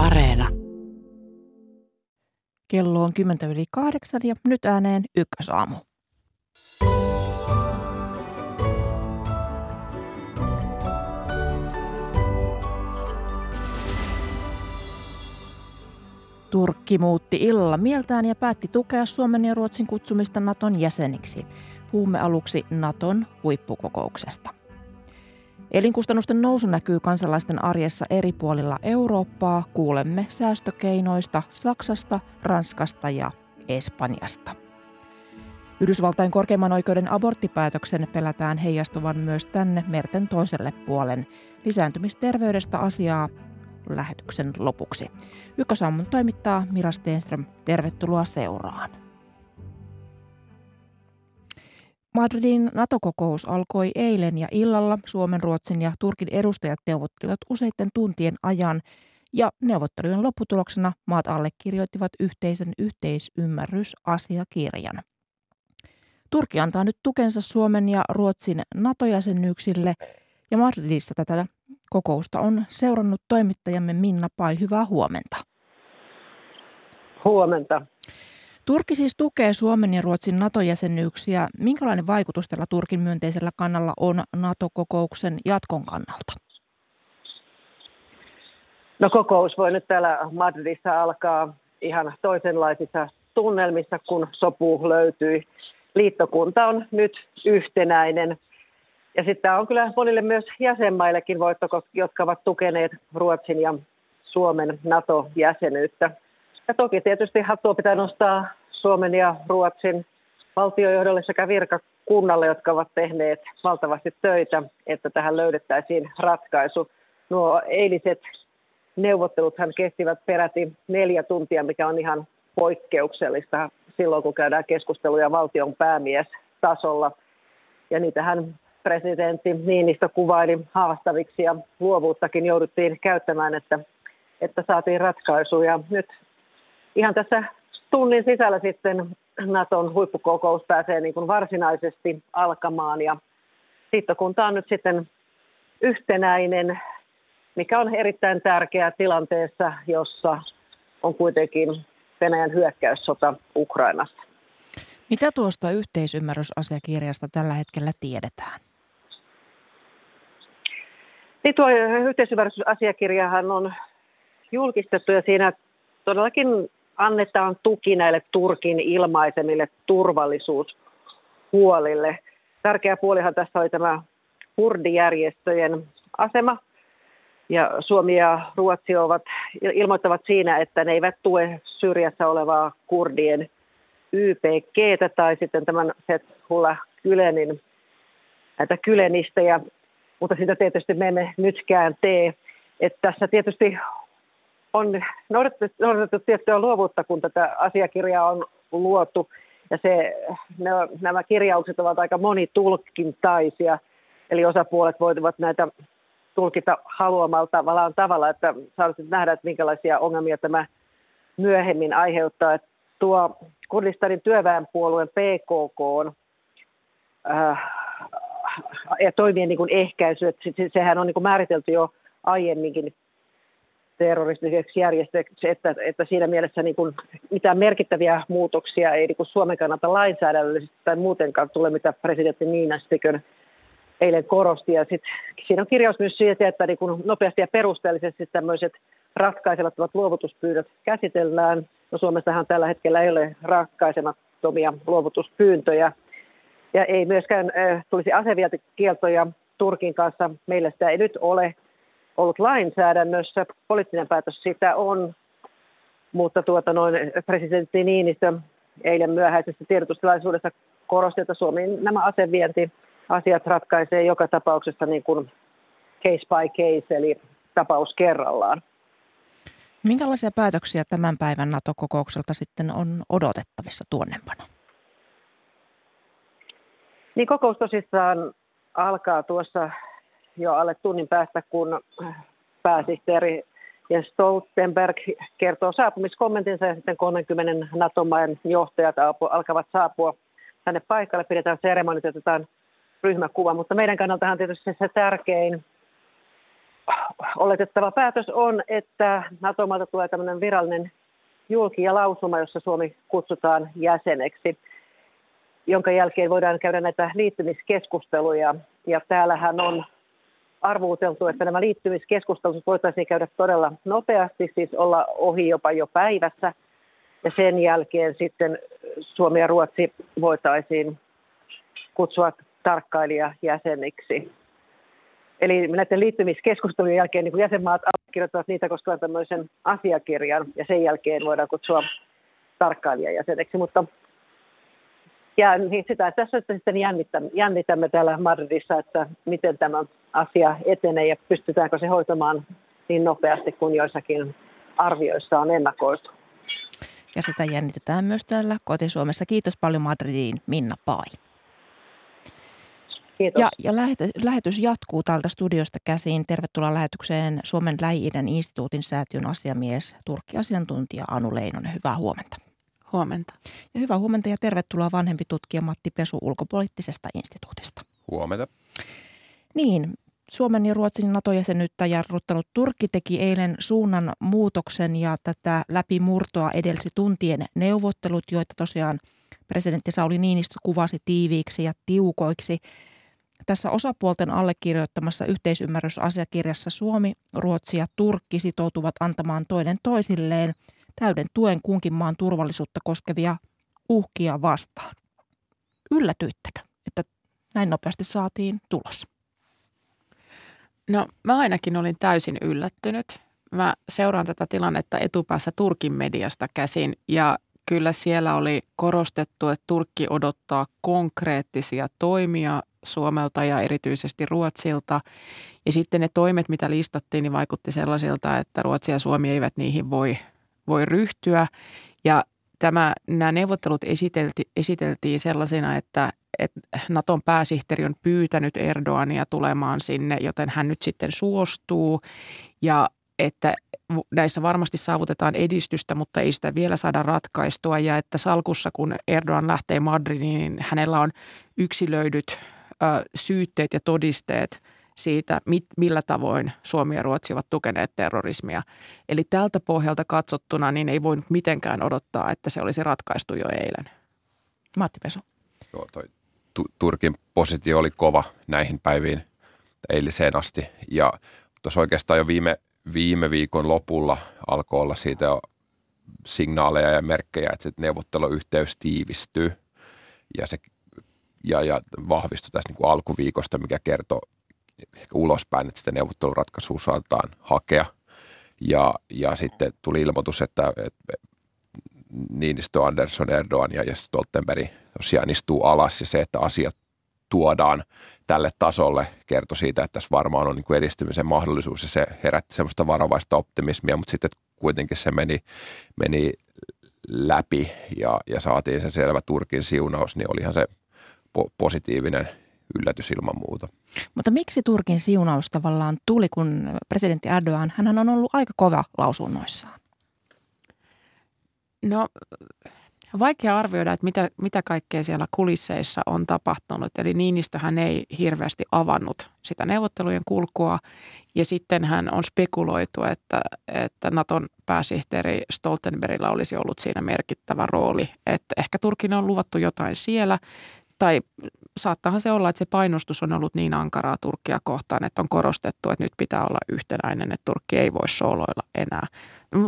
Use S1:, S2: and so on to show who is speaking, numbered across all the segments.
S1: Areena.
S2: Kello on 10 yli kahdeksan ja nyt ääneen ykkösaamu. Turkki muutti illalla mieltään ja päätti tukea Suomen ja Ruotsin kutsumista Naton jäseniksi. Puhumme aluksi Naton huippukokouksesta. Elinkustannusten nousu näkyy kansalaisten arjessa eri puolilla Eurooppaa. Kuulemme säästökeinoista Saksasta, Ranskasta ja Espanjasta. Yhdysvaltain korkeimman oikeuden aborttipäätöksen pelätään heijastuvan myös tänne merten toiselle puolen. Lisääntymisterveydestä asiaa lähetyksen lopuksi. Ykkösaamun toimittaa Mira Stenström. Tervetuloa seuraan. Madridin NATO-kokous alkoi eilen ja illalla. Suomen, Ruotsin ja Turkin edustajat neuvottelivat useiden tuntien ajan ja neuvottelujen lopputuloksena maat allekirjoittivat yhteisen yhteisymmärrysasiakirjan. Turkki antaa nyt tukensa Suomen ja Ruotsin NATO-jäsenyyksille ja Madridissa tätä kokousta on seurannut toimittajamme Minna Pai. Hyvää huomenta.
S3: Huomenta.
S2: Turkki siis tukee Suomen ja Ruotsin NATO-jäsenyyksiä. Minkälainen vaikutus tällä Turkin myönteisellä kannalla on NATO-kokouksen jatkon kannalta?
S3: No kokous voi nyt täällä Madridissa alkaa ihan toisenlaisissa tunnelmissa, kun sopu löytyi. Liittokunta on nyt yhtenäinen. Ja sitten on kyllä monille myös jäsenmaillekin voitto, jotka ovat tukeneet Ruotsin ja Suomen NATO-jäsenyyttä. Ja toki tietysti hattua pitää nostaa Suomen ja Ruotsin valtiojohdolle sekä virkakunnalle, jotka ovat tehneet valtavasti töitä, että tähän löydettäisiin ratkaisu. Nuo eiliset neuvotteluthan kestivät peräti neljä tuntia, mikä on ihan poikkeuksellista silloin, kun käydään keskusteluja valtion päämiestasolla. Ja niitähän presidentti Niinistö kuvaili haastaviksi ja luovuuttakin jouduttiin käyttämään, että, että saatiin ratkaisu. Ja nyt ihan tässä tunnin sisällä sitten Naton huippukokous pääsee niin kuin varsinaisesti alkamaan ja liittokunta on nyt sitten yhtenäinen, mikä on erittäin tärkeää tilanteessa, jossa on kuitenkin Venäjän hyökkäyssota Ukrainassa.
S2: Mitä tuosta yhteisymmärrysasiakirjasta tällä hetkellä tiedetään?
S3: Niin tuo yhteisymmärrysasiakirjahan on julkistettu ja siinä todellakin annetaan tuki näille Turkin ilmaisemille turvallisuushuolille. Tärkeä puolihan tässä oli tämä kurdijärjestöjen asema. Ja Suomi ja Ruotsi ovat, ilmoittavat siinä, että ne eivät tue syrjässä olevaa kurdien YPG tai sitten tämän Fethullah Gülenin näitä kylenistäjä, mutta sitä tietysti me emme nytkään tee. Että tässä tietysti on noudatettu, noudatettu tiettyä luovuutta, kun tätä asiakirjaa on luotu. Ja se, ne, nämä kirjaukset ovat aika monitulkintaisia, eli osapuolet voivat näitä tulkita haluamalta tavallaan tavalla, että saatte nähdä, että minkälaisia ongelmia tämä myöhemmin aiheuttaa. Että tuo Kurdistanin työväenpuolueen PKK on äh, ja toimien niin kuin ehkäisy, että sehän on niin kuin määritelty jo aiemminkin terroristiseksi järjestöksi, että, että siinä mielessä niin kuin mitään merkittäviä muutoksia ei niin kuin Suomen kannalta lainsäädännöllisesti tai muutenkaan tule, mitä presidentti Niinastikön eilen korosti. Ja sit, siinä on kirjaus myös siitä, että niin kuin nopeasti ja perusteellisesti tämmöiset ratkaisemattomat luovutuspyynnöt käsitellään. No Suomessahan tällä hetkellä ei ole ratkaisemattomia luovutuspyyntöjä. Ja ei myöskään äh, tulisi asevientikieltoja Turkin kanssa. Meillä sitä ei nyt ole ollut lainsäädännössä. Poliittinen päätös sitä on, mutta tuota noin presidentti Niinistö eilen myöhäisessä tiedotustilaisuudessa korosti, että Suomi nämä asevientiasiat ratkaisee joka tapauksessa niin kuin case by case, eli tapaus kerrallaan.
S2: Minkälaisia päätöksiä tämän päivän NATO-kokoukselta sitten on odotettavissa tuonnempana?
S3: Niin kokous tosissaan alkaa tuossa jo alle tunnin päästä, kun pääsihteeri Jens Stoltenberg kertoo saapumiskommentinsa ja sitten 30 NATO-maan johtajat alkavat saapua tänne paikalle. Pidetään seremonit, otetaan ryhmäkuva, mutta meidän kannaltahan tietysti se tärkein oletettava päätös on, että NATO-maalta tulee tämmöinen virallinen julki ja lausuma, jossa Suomi kutsutaan jäseneksi, jonka jälkeen voidaan käydä näitä liittymiskeskusteluja. Ja täällähän on arvuuteltu, että nämä liittymiskeskustelut voitaisiin käydä todella nopeasti, siis olla ohi jopa jo päivässä. Ja sen jälkeen sitten Suomi ja Ruotsi voitaisiin kutsua tarkkailijajäseniksi. Eli näiden liittymiskeskustelujen jälkeen niin jäsenmaat allekirjoittavat niitä koskevan tämmöisen asiakirjan ja sen jälkeen voidaan kutsua tarkkailijajäseneksi. Mutta ja niin sitä tässä että sitten jännitämme, jännitämme täällä Madridissa, että miten tämä asia etenee ja pystytäänkö se hoitamaan niin nopeasti kuin joissakin arvioissa on ennakoitu.
S2: Ja sitä jännitetään myös täällä kotisuomessa. Kiitos paljon Madridiin, Minna Pai.
S3: Kiitos.
S2: Ja, ja lähetys jatkuu täältä studiosta käsiin. Tervetuloa lähetykseen Suomen lähi instituutin säätiön asiamies, Turkki-asiantuntija Anu Leinonen. Hyvää huomenta.
S1: Huomenta.
S2: Ja hyvää huomenta ja tervetuloa vanhempi tutkija Matti Pesu ulkopoliittisesta instituutista.
S4: Huomenta.
S2: Niin, Suomen ja Ruotsin NATO-jäsenyyttä jarruttanut Turkki teki eilen suunnan muutoksen ja tätä läpimurtoa edelsi tuntien neuvottelut, joita tosiaan presidentti Sauli Niinistö kuvasi tiiviiksi ja tiukoiksi. Tässä osapuolten allekirjoittamassa yhteisymmärrysasiakirjassa Suomi, Ruotsi ja Turkki sitoutuvat antamaan toinen toisilleen täyden tuen kunkin maan turvallisuutta koskevia uhkia vastaan. Yllätyittekö, että näin nopeasti saatiin tulos?
S1: No mä ainakin olin täysin yllättynyt. Mä seuraan tätä tilannetta etupäässä Turkin mediasta käsin ja kyllä siellä oli korostettu, että Turkki odottaa konkreettisia toimia Suomelta ja erityisesti Ruotsilta. Ja sitten ne toimet, mitä listattiin, niin vaikutti sellaisilta, että Ruotsi ja Suomi eivät niihin voi, voi ryhtyä. Ja tämä, nämä neuvottelut esitelti, esiteltiin sellaisina, että, että Naton pääsihteeri on pyytänyt Erdoania tulemaan sinne, joten hän nyt sitten suostuu. Ja että näissä varmasti saavutetaan edistystä, mutta ei sitä vielä saada ratkaistua. Ja että salkussa, kun Erdogan lähtee Madridiin, niin hänellä on yksilöidyt ö, syytteet ja todisteet siitä, mit, millä tavoin Suomi ja Ruotsi ovat tukeneet terrorismia. Eli tältä pohjalta katsottuna niin ei voinut mitenkään odottaa, että se olisi ratkaistu jo eilen.
S2: Matti Peso.
S4: Joo, toi Turkin positio oli kova näihin päiviin eiliseen asti. Ja tuossa oikeastaan jo viime, viime viikon lopulla alkoi olla siitä jo signaaleja ja merkkejä, että se neuvotteluyhteys tiivistyy ja, se, ja, ja vahvistui tässä niin kuin alkuviikosta, mikä kertoo ehkä ulospäin, että sitä neuvotteluratkaisua saatetaan hakea. Ja, ja sitten tuli ilmoitus, että, että Niinistö, Andersson, Erdogan ja, Stoltenberg tosiaan istuu alas ja se, että asiat tuodaan tälle tasolle, kertoi siitä, että tässä varmaan on niin edistymisen mahdollisuus ja se herätti semmoista varovaista optimismia, mutta sitten kuitenkin se meni, meni läpi ja, ja saatiin se selvä Turkin siunaus, niin olihan se po- positiivinen yllätys ilman muuta.
S2: Mutta miksi Turkin siunaus tavallaan tuli, kun presidentti Erdogan, hän on ollut aika kova lausunnoissaan?
S1: No vaikea arvioida, että mitä, mitä kaikkea siellä kulisseissa on tapahtunut. Eli Niinistöhän ei hirveästi avannut sitä neuvottelujen kulkua. Ja sitten hän on spekuloitu, että, että Naton pääsihteeri Stoltenbergillä olisi ollut siinä merkittävä rooli. Että ehkä Turkin on luvattu jotain siellä. Tai saattahan se olla, että se painostus on ollut niin ankaraa Turkkia kohtaan, että on korostettu, että nyt pitää olla yhtenäinen, että Turkki ei voi sooloilla enää.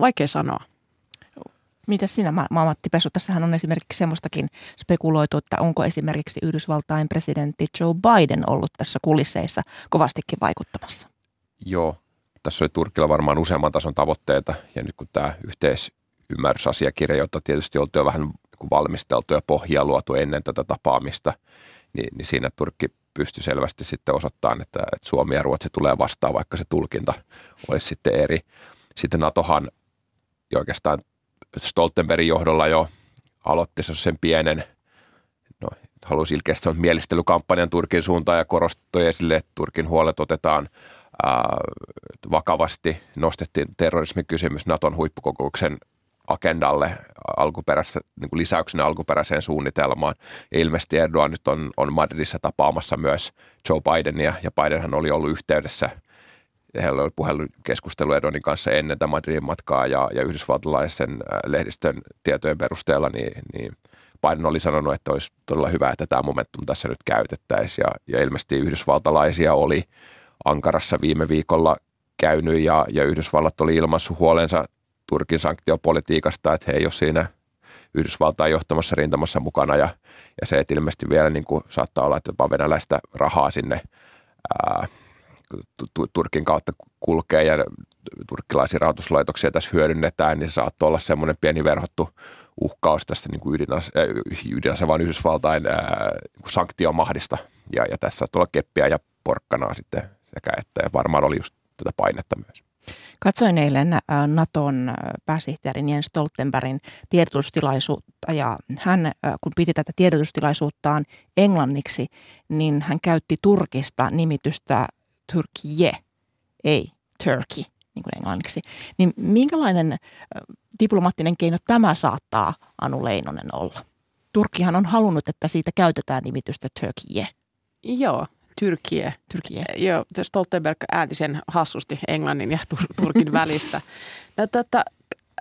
S1: Vaikea sanoa.
S2: Mitä sinä, Matti Pesu? Tässähän on esimerkiksi semmoistakin spekuloitu, että onko esimerkiksi Yhdysvaltain presidentti Joe Biden ollut tässä kulisseissa kovastikin vaikuttamassa?
S4: Joo, tässä oli Turkilla varmaan useamman tason tavoitteita ja nyt kun tämä yhteisymmärrysasiakirja, jota tietysti oltiin jo vähän valmisteltu ja pohjaa luotu ennen tätä tapaamista, niin, niin siinä Turkki pystyi selvästi sitten osoittamaan, että, että Suomi ja Ruotsi tulee vastaan, vaikka se tulkinta olisi sitten eri. Sitten NATOhan ja oikeastaan Stoltenbergin johdolla jo aloitti sen pienen, no haluaisin ilkeästi mielistelykampanjan Turkin suuntaan ja korostui esille, että Turkin huolet otetaan ää, vakavasti. Nostettiin terrorismikysymys Naton huippukokouksen agendalle alkuperäisessä, niin kuin lisäyksenä alkuperäiseen suunnitelmaan. Ja ilmeisesti Erdogan nyt on, on Madridissa tapaamassa myös Joe Bidenia, ja Bidenhan oli ollut yhteydessä heillä oli puhelukeskustelu Erdoganin kanssa ennen tätä Madridin matkaa ja, ja yhdysvaltalaisen lehdistön tietojen perusteella, niin, niin Biden oli sanonut, että olisi todella hyvä, että tämä momentum tässä nyt käytettäisiin. Ja, ja ilmeisesti yhdysvaltalaisia oli Ankarassa viime viikolla käynyt ja, ja Yhdysvallat oli ilmassut huolensa Turkin sanktiopolitiikasta, että he ei ole siinä Yhdysvaltain johtamassa rintamassa mukana ja, ja se, että ilmeisesti vielä niin kuin saattaa olla, että jopa venäläistä rahaa sinne ää, Turkin kautta kulkee ja turkkilaisia rahoituslaitoksia tässä hyödynnetään, niin se saattaa olla semmoinen pieni verhottu uhkaus tästä niin kuin ydinase, vaan Yhdysvaltain äh, niin kuin sanktiomahdista. Ja, ja tässä saattaa olla keppiä ja porkkanaa sitten sekä että, ja varmaan oli just tätä painetta myös.
S2: Katsoin eilen Naton pääsihteerin Jens Stoltenbergin tiedotustilaisuutta ja hän, kun piti tätä tiedotustilaisuuttaan englanniksi, niin hän käytti Turkista nimitystä Turkije, ei Turkey, niin kuin englanniksi. Niin minkälainen diplomaattinen keino tämä saattaa, Anu Leinonen, olla? Turkkihan on halunnut, että siitä käytetään nimitystä Turkije.
S1: Joo, Tyrkiä.
S2: Tyrkiä.
S1: Joo, Stoltenberg äänti sen hassusti englannin ja tur- Turkin välistä. No, tota,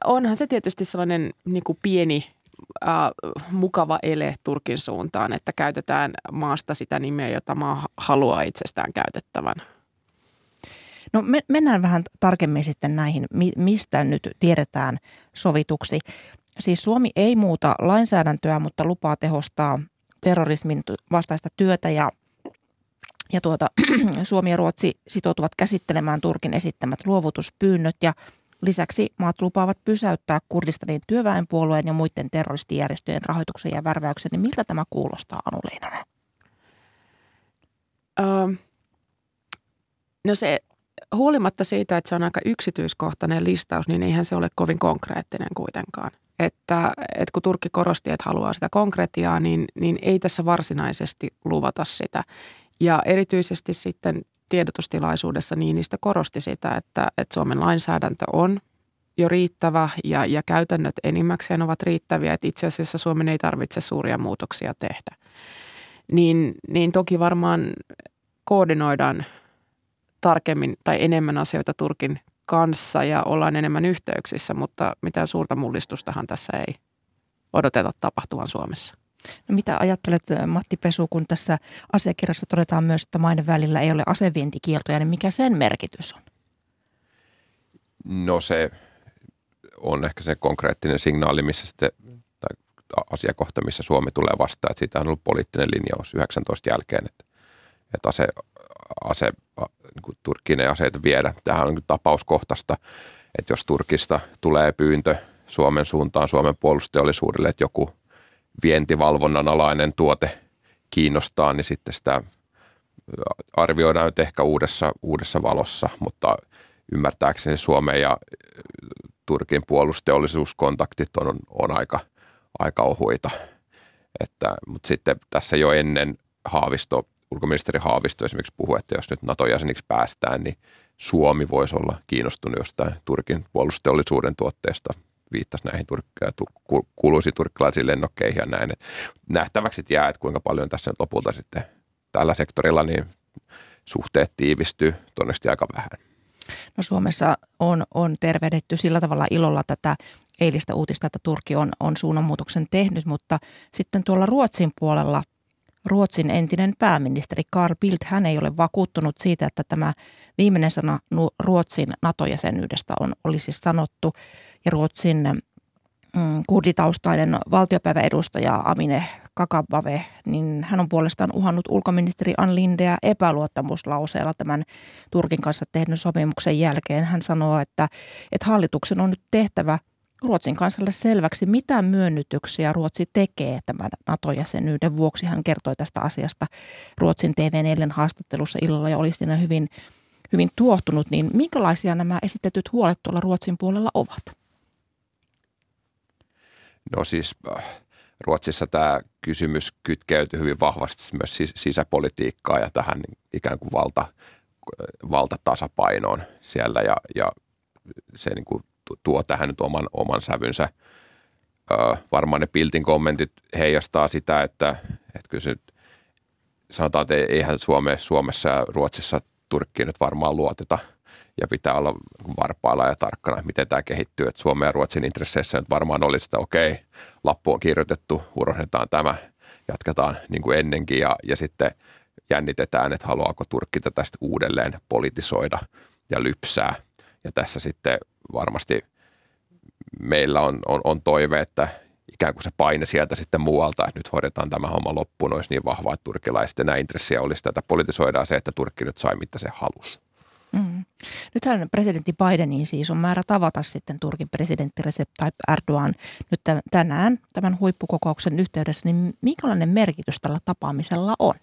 S1: onhan se tietysti sellainen niin kuin pieni äh, mukava ele Turkin suuntaan, että käytetään maasta sitä nimeä, jota maa haluaa itsestään käytettävän.
S2: No me, mennään vähän tarkemmin sitten näihin, mistä nyt tiedetään sovituksi. Siis Suomi ei muuta lainsäädäntöä, mutta lupaa tehostaa terrorismin vastaista työtä ja ja tuota, Suomi ja Ruotsi sitoutuvat käsittelemään Turkin esittämät luovutuspyynnöt ja lisäksi maat lupaavat pysäyttää Kurdistanin työväenpuolueen ja muiden terroristijärjestöjen rahoituksen ja värväyksen. Niin miltä tämä kuulostaa, Anu Leinonen?
S1: No se, huolimatta siitä, että se on aika yksityiskohtainen listaus, niin eihän se ole kovin konkreettinen kuitenkaan. Että, että kun Turkki korosti, että haluaa sitä konkretiaa, niin, niin ei tässä varsinaisesti luvata sitä. Ja erityisesti sitten tiedotustilaisuudessa Niinistä korosti sitä, että, että Suomen lainsäädäntö on jo riittävä ja, ja käytännöt enimmäkseen ovat riittäviä, että itse asiassa Suomen ei tarvitse suuria muutoksia tehdä. Niin, niin toki varmaan koordinoidaan tarkemmin tai enemmän asioita Turkin kanssa ja ollaan enemmän yhteyksissä, mutta mitään suurta mullistustahan tässä ei odoteta tapahtuvan Suomessa.
S2: No mitä ajattelet Matti Pesu, kun tässä asiakirjassa todetaan myös, että maiden välillä ei ole asevientikieltoja, niin mikä sen merkitys on?
S4: No se on ehkä se konkreettinen signaali, missä sitten, tai asiakohta, missä Suomi tulee vastaan. Että siitä on ollut poliittinen linjaus 19 jälkeen, että, että ase, ase, niin Turkkiin ei aseita viedä. Tämähän on niin tapauskohtaista, että jos Turkista tulee pyyntö Suomen suuntaan, Suomen puolusteollisuudelle, että joku – vientivalvonnan alainen tuote kiinnostaa, niin sitten sitä arvioidaan nyt ehkä uudessa, uudessa valossa, mutta ymmärtääkseni Suomen ja Turkin puolusteollisuuskontaktit on, on aika, aika ohuita. Että, mutta sitten tässä jo ennen Haavisto, ulkoministeri Haavisto esimerkiksi puhui, että jos nyt NATO-jäseniksi päästään, niin Suomi voisi olla kiinnostunut jostain Turkin puolusteollisuuden tuotteesta viittasi näihin tur- kuuluisiin turkkilaisiin lennokkeihin ja näin. nähtäväksi jää, että kuinka paljon tässä nyt lopulta sitten tällä sektorilla niin suhteet tiivistyy, todennäköisesti aika vähän.
S2: No Suomessa on, on tervehditty sillä tavalla ilolla tätä eilistä uutista, että Turkki on, on suunnanmuutoksen tehnyt, mutta sitten tuolla Ruotsin puolella Ruotsin entinen pääministeri Carl Bildt, hän ei ole vakuuttunut siitä, että tämä viimeinen sana Ruotsin NATO-jäsenyydestä on, olisi sanottu ja Ruotsin mm, kurditaustainen valtiopäiväedustaja Amine Kakabave, niin hän on puolestaan uhannut ulkoministeri Ann Lindeä epäluottamuslauseella tämän Turkin kanssa tehdyn sopimuksen jälkeen. Hän sanoo, että, että hallituksen on nyt tehtävä Ruotsin kansalle selväksi, mitä myönnytyksiä Ruotsi tekee tämän NATO-jäsenyyden vuoksi. Hän kertoi tästä asiasta Ruotsin TV4 haastattelussa illalla ja oli siinä hyvin, hyvin tuohtunut. Niin minkälaisia nämä esitetyt huolet tuolla Ruotsin puolella ovat?
S4: No siis äh, Ruotsissa tämä kysymys kytkeytyy hyvin vahvasti myös sisäpolitiikkaan ja tähän ikään kuin valta, valtatasapainoon siellä ja, ja se niin kuin tuo tähän nyt oman, oman sävynsä. Ö, varmaan ne Piltin kommentit heijastaa sitä, että, että kyllä se nyt, sanotaan, että eihän Suome, Suomessa ja Ruotsissa Turkkiin nyt varmaan luoteta ja pitää olla varpailla ja tarkkana, miten tämä kehittyy. Että Suomen ja Ruotsin intresseissä nyt varmaan olisi, että okei, lappu on kirjoitettu, urohdetaan tämä, jatketaan niin kuin ennenkin ja, ja sitten jännitetään, että haluaako Turkki tätä uudelleen politisoida ja lypsää. Ja tässä sitten varmasti meillä on, on, on toive, että ikään kuin se paine sieltä sitten muualta, että nyt hoidetaan tämä homma loppuun, olisi niin vahva, että turkilaisten nämä intressiä olisi tätä politisoidaan se, että Turkki nyt sai mitä se halusi. Mm.
S2: Nythän presidentti Bidenin siis on määrä tavata sitten Turkin presidentti Recep Tayyip Erdogan nyt tänään tämän huippukokouksen yhteydessä, niin minkälainen merkitys tällä tapaamisella on?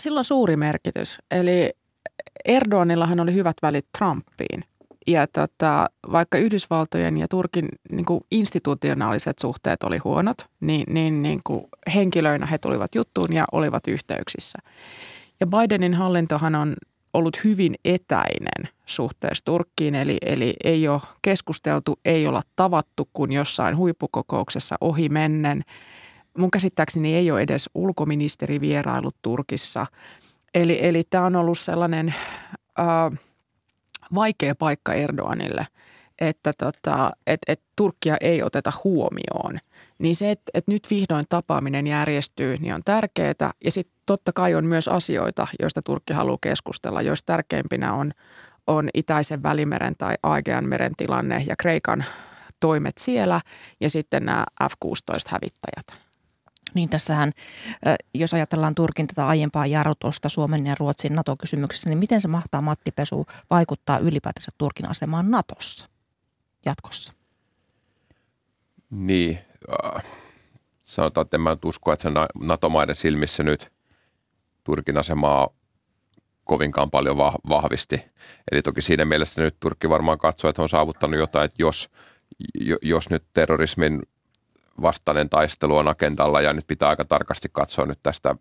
S1: Sillä on suuri merkitys. Eli Erdoganillahan oli hyvät välit Trumpiin. Ja tota, vaikka Yhdysvaltojen ja Turkin niin kuin institutionaaliset suhteet oli huonot, niin, niin, niin kuin henkilöinä he tulivat juttuun ja olivat yhteyksissä. Ja Bidenin hallintohan on ollut hyvin etäinen suhteessa Turkkiin, eli, eli ei ole keskusteltu, ei olla tavattu kuin jossain huippukokouksessa ohi mennen. Mun käsittääkseni ei ole edes ulkoministeri vierailut Turkissa. Eli, eli tämä on ollut sellainen äh, vaikea paikka Erdoganille, että tota, et, et Turkkia ei oteta huomioon. Niin se, että et nyt vihdoin tapaaminen järjestyy, niin on tärkeää. Ja sitten totta kai on myös asioita, joista Turkki haluaa keskustella, joista tärkeimpinä on, on Itäisen välimeren tai Aegean meren tilanne ja Kreikan toimet siellä ja sitten nämä F-16-hävittäjät.
S2: Niin tässähän, jos ajatellaan Turkin tätä aiempaa jarrutusta Suomen ja Ruotsin NATO-kysymyksessä, niin miten se mahtaa Matti Pesu vaikuttaa ylipäätänsä Turkin asemaan NATOssa jatkossa?
S4: Niin, sanotaan, että en mä usko, että se NATO-maiden silmissä nyt Turkin asemaa kovinkaan paljon vahvisti. Eli toki siinä mielessä nyt Turkki varmaan katsoo, että on saavuttanut jotain, että jos, jos nyt terrorismin vastainen taistelu on agendalla ja nyt pitää aika tarkasti katsoa nyt tästä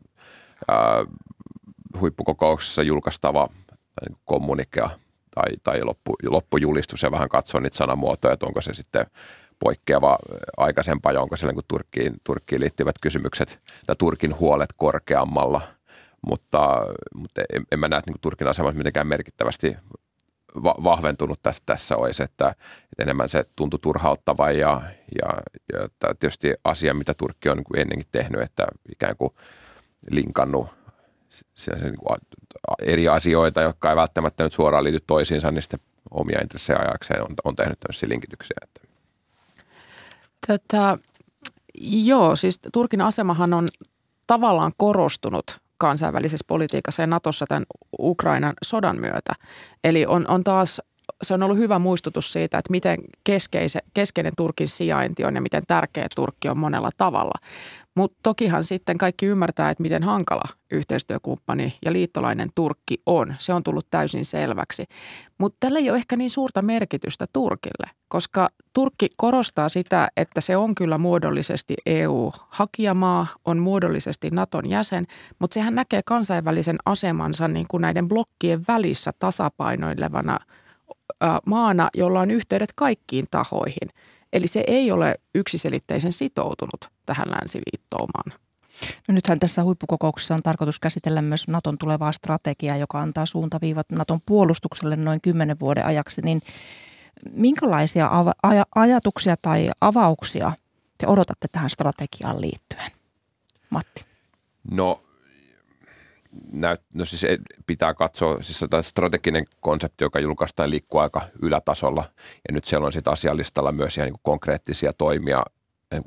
S4: ää, huippukokouksessa julkaistava kommunikea tai, tai loppu, loppujulistus ja vähän katsoa niitä sanamuotoja, että onko se sitten poikkeava aikaisempaa ja onko siellä niin Turkkiin, Turkkiin liittyvät kysymykset tai Turkin huolet korkeammalla. Mutta, mutta en, en mä näe, niin Turkin asema mitenkään merkittävästi va- vahventunut tässä, tässä olisi, että, että enemmän se tuntui turhauttava ja, ja, ja tietysti asia, mitä Turkki on niin ennenkin tehnyt, että ikään kuin linkannut niin kuin eri asioita, jotka ei välttämättä nyt suoraan liity toisiinsa, niin sitten omia intressejä ajakseen on, on tehnyt tämmöisiä linkityksiä. Että.
S1: Tätä, joo, siis Turkin asemahan on tavallaan korostunut kansainvälisessä politiikassa ja Natossa tämän Ukrainan sodan myötä. Eli on, on taas, se on ollut hyvä muistutus siitä, että miten keskeise, keskeinen Turkin sijainti on ja miten tärkeä Turkki on monella tavalla. Mutta tokihan sitten kaikki ymmärtää, että miten hankala yhteistyökumppani ja liittolainen Turkki on. Se on tullut täysin selväksi. Mutta tällä ei ole ehkä niin suurta merkitystä Turkille, koska Turkki korostaa sitä, että se on kyllä muodollisesti EU-hakijamaa, on muodollisesti Naton jäsen, mutta sehän näkee kansainvälisen asemansa niin kuin näiden blokkien välissä tasapainoilevana maana, jolla on yhteydet kaikkiin tahoihin – Eli se ei ole yksiselitteisen sitoutunut tähän länsiliittoumaan.
S2: No nythän tässä huippukokouksessa on tarkoitus käsitellä myös Naton tulevaa strategiaa, joka antaa suuntaviivat Naton puolustukselle noin kymmenen vuoden ajaksi. Niin minkälaisia aj- ajatuksia tai avauksia te odotatte tähän strategiaan liittyen? Matti.
S4: No näyt, no siis pitää katsoa, siis tämä strateginen konsepti, joka julkaistaan liikkuu aika ylätasolla ja nyt siellä on sitten asialistalla myös ihan niin konkreettisia toimia, niin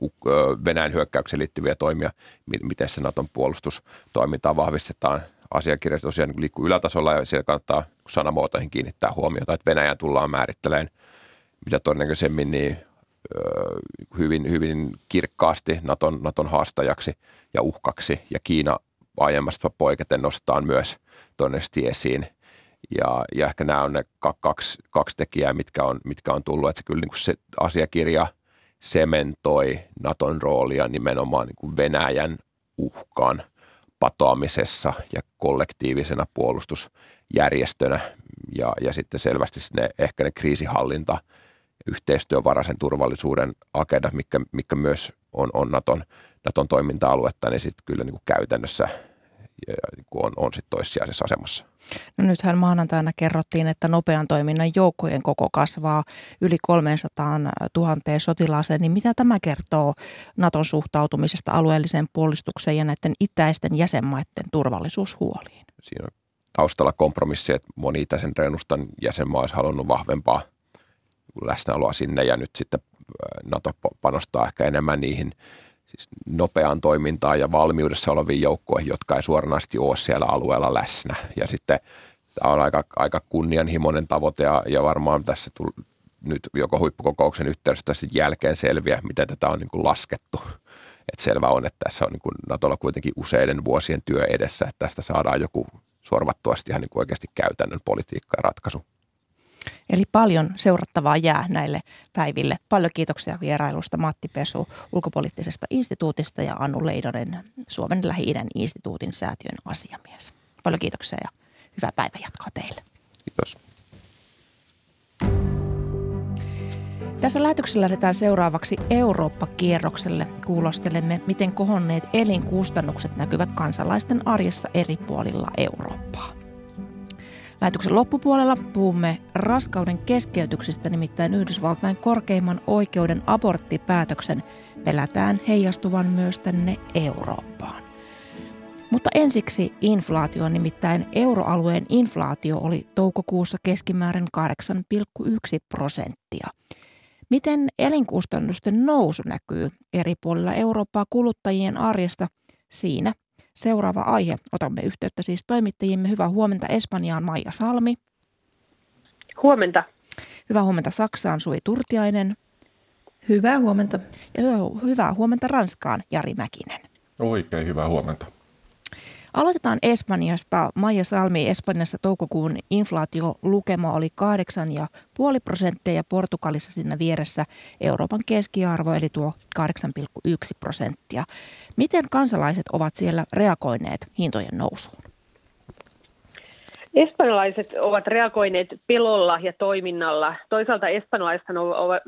S4: Venäjän hyökkäykseen liittyviä toimia, miten se Naton puolustustoimintaa vahvistetaan. Asiakirjat tosiaan niin liikkuu ylätasolla ja siellä kannattaa sanamuotoihin kiinnittää huomiota, että Venäjän tullaan määrittelemään mitä todennäköisemmin niin hyvin, hyvin kirkkaasti Naton, Naton haastajaksi ja uhkaksi ja Kiina aiemmasta poiketen nostaa myös todennäköisesti esiin. Ja, ja ehkä nämä on ne kaksi, kaksi tekijää, mitkä on, mitkä on tullut. Että se kyllä niin kuin se asiakirja sementoi Naton roolia nimenomaan niin kuin Venäjän uhkaan patoamisessa ja kollektiivisena puolustusjärjestönä. Ja, ja sitten selvästi ne, ehkä ne kriisihallinta, yhteistyövaraisen turvallisuuden agenda, mikä, mikä myös on, on Naton, Naton toiminta-aluetta, niin sitten kyllä niin kuin käytännössä – on, on sitten toissijaisessa asemassa.
S2: No nythän maanantaina kerrottiin, että nopean toiminnan joukkojen koko kasvaa yli 300 000 sotilaaseen, niin mitä tämä kertoo Naton suhtautumisesta alueelliseen puolustukseen ja näiden itäisten jäsenmaiden turvallisuushuoliin?
S4: Siinä on taustalla kompromissi, että moni itäisen reenustan jäsenmaa olisi halunnut vahvempaa läsnäoloa sinne ja nyt sitten NATO panostaa ehkä enemmän niihin nopeaan toimintaan ja valmiudessa oleviin joukkoihin, jotka ei suoranaisesti ole siellä alueella läsnä. Ja sitten tämä on aika, aika kunnianhimoinen tavoite ja, ja varmaan tässä tuli nyt joko huippukokouksen yhteydessä tai sitten jälkeen selviä, miten tätä on niin kuin laskettu. Et selvä on, että tässä on niin kuin Natolla kuitenkin useiden vuosien työ edessä, että tästä saadaan joku sorvattuasti ihan niin kuin oikeasti käytännön politiikka ja ratkaisu.
S2: Eli paljon seurattavaa jää näille päiville. Paljon kiitoksia vierailusta Matti Pesu ulkopoliittisesta instituutista ja Anu Leidonen Suomen Lähi-idän instituutin säätiön asiamies. Paljon kiitoksia ja hyvää päivänjatkoa teille.
S4: Kiitos.
S2: Tässä lähetyksellä lähdetään seuraavaksi Eurooppa-kierrokselle. Kuulostelemme, miten kohonneet elinkustannukset näkyvät kansalaisten arjessa eri puolilla Eurooppaa. Lähetyksen loppupuolella puhumme raskauden keskeytyksistä, nimittäin Yhdysvaltain korkeimman oikeuden aborttipäätöksen pelätään heijastuvan myös tänne Eurooppaan. Mutta ensiksi inflaatio, nimittäin euroalueen inflaatio oli toukokuussa keskimäärin 8,1 prosenttia. Miten elinkustannusten nousu näkyy eri puolilla Eurooppaa kuluttajien arjesta? Siinä Seuraava aihe. Otamme yhteyttä siis toimittajimme. Hyvää huomenta Espanjaan Maija Salmi.
S5: Huomenta.
S2: Hyvää huomenta Saksaan Sui Turtiainen.
S6: Hyvää huomenta.
S2: Ja hyvää huomenta Ranskaan Jari Mäkinen.
S7: Oikein hyvää huomenta.
S2: Aloitetaan Espanjasta. Maija Salmi, Espanjassa toukokuun inflaatiolukema oli 8,5 prosenttia ja Portugalissa siinä vieressä Euroopan keskiarvo eli tuo 8,1 prosenttia. Miten kansalaiset ovat siellä reagoineet hintojen nousuun?
S5: Espanjalaiset ovat reagoineet pelolla ja toiminnalla. Toisaalta espanjalaiset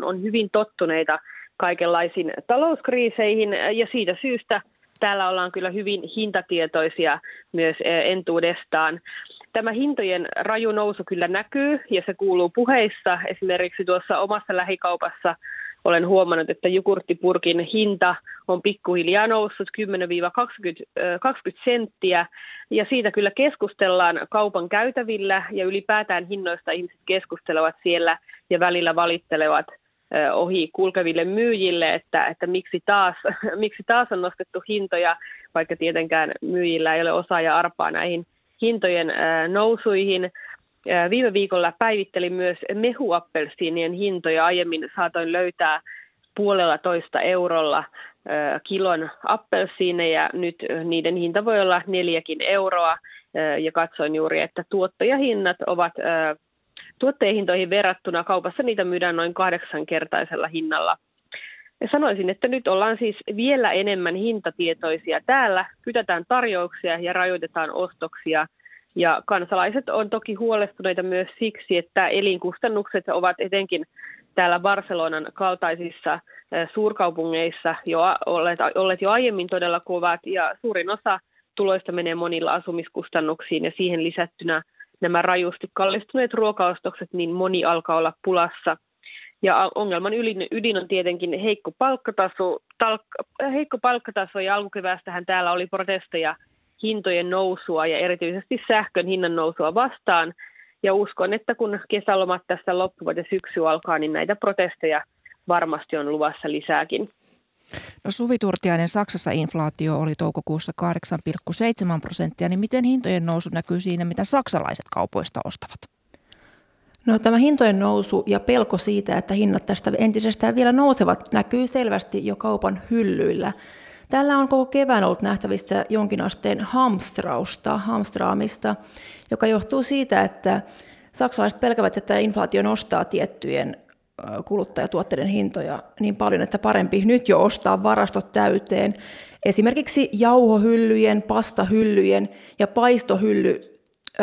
S5: on hyvin tottuneita kaikenlaisiin talouskriiseihin ja siitä syystä – täällä ollaan kyllä hyvin hintatietoisia myös eh, entuudestaan. Tämä hintojen raju nousu kyllä näkyy ja se kuuluu puheissa. Esimerkiksi tuossa omassa lähikaupassa olen huomannut, että jukurttipurkin hinta on pikkuhiljaa noussut 10-20 eh, senttiä. Ja siitä kyllä keskustellaan kaupan käytävillä ja ylipäätään hinnoista ihmiset keskustelevat siellä ja välillä valittelevat – ohi kulkeville myyjille, että, että miksi, taas, miksi taas on nostettu hintoja, vaikka tietenkään myyjillä ei ole osaa ja arpaa näihin hintojen nousuihin. Viime viikolla päivittelin myös mehuappelsiinien hintoja. Aiemmin saatoin löytää puolella toista eurolla kilon appelsiineja. Nyt niiden hinta voi olla neljäkin euroa ja katsoin juuri, että tuottajahinnat ovat tuottajahintoihin verrattuna kaupassa niitä myydään noin kahdeksankertaisella hinnalla. Ja sanoisin, että nyt ollaan siis vielä enemmän hintatietoisia täällä, kytätään tarjouksia ja rajoitetaan ostoksia. Ja kansalaiset on toki huolestuneita myös siksi, että elinkustannukset ovat etenkin täällä Barcelonan kaltaisissa suurkaupungeissa jo olleet, olleet jo aiemmin todella kovat ja suurin osa tuloista menee monilla asumiskustannuksiin ja siihen lisättynä nämä rajusti kallistuneet ruokaostokset, niin moni alkaa olla pulassa. Ja ongelman ydin on tietenkin heikko palkkataso, talk, heikko palkkataso ja alkukeväästähän täällä oli protesteja hintojen nousua ja erityisesti sähkön hinnan nousua vastaan. Ja uskon, että kun kesälomat tässä loppuvat ja syksy alkaa, niin näitä protesteja varmasti on luvassa lisääkin.
S2: No Suvi Turtiainen, Saksassa inflaatio oli toukokuussa 8,7 prosenttia, niin miten hintojen nousu näkyy siinä, mitä saksalaiset kaupoista ostavat?
S6: No tämä hintojen nousu ja pelko siitä, että hinnat tästä entisestään vielä nousevat, näkyy selvästi jo kaupan hyllyillä. Täällä on koko kevään ollut nähtävissä jonkin asteen hamstrausta, hamstraamista, joka johtuu siitä, että saksalaiset pelkävät, että inflaatio nostaa tiettyjen kuluttajatuotteiden hintoja niin paljon, että parempi nyt jo ostaa varastot täyteen. Esimerkiksi jauhohyllyjen, pastahyllyjen ja paistohylly,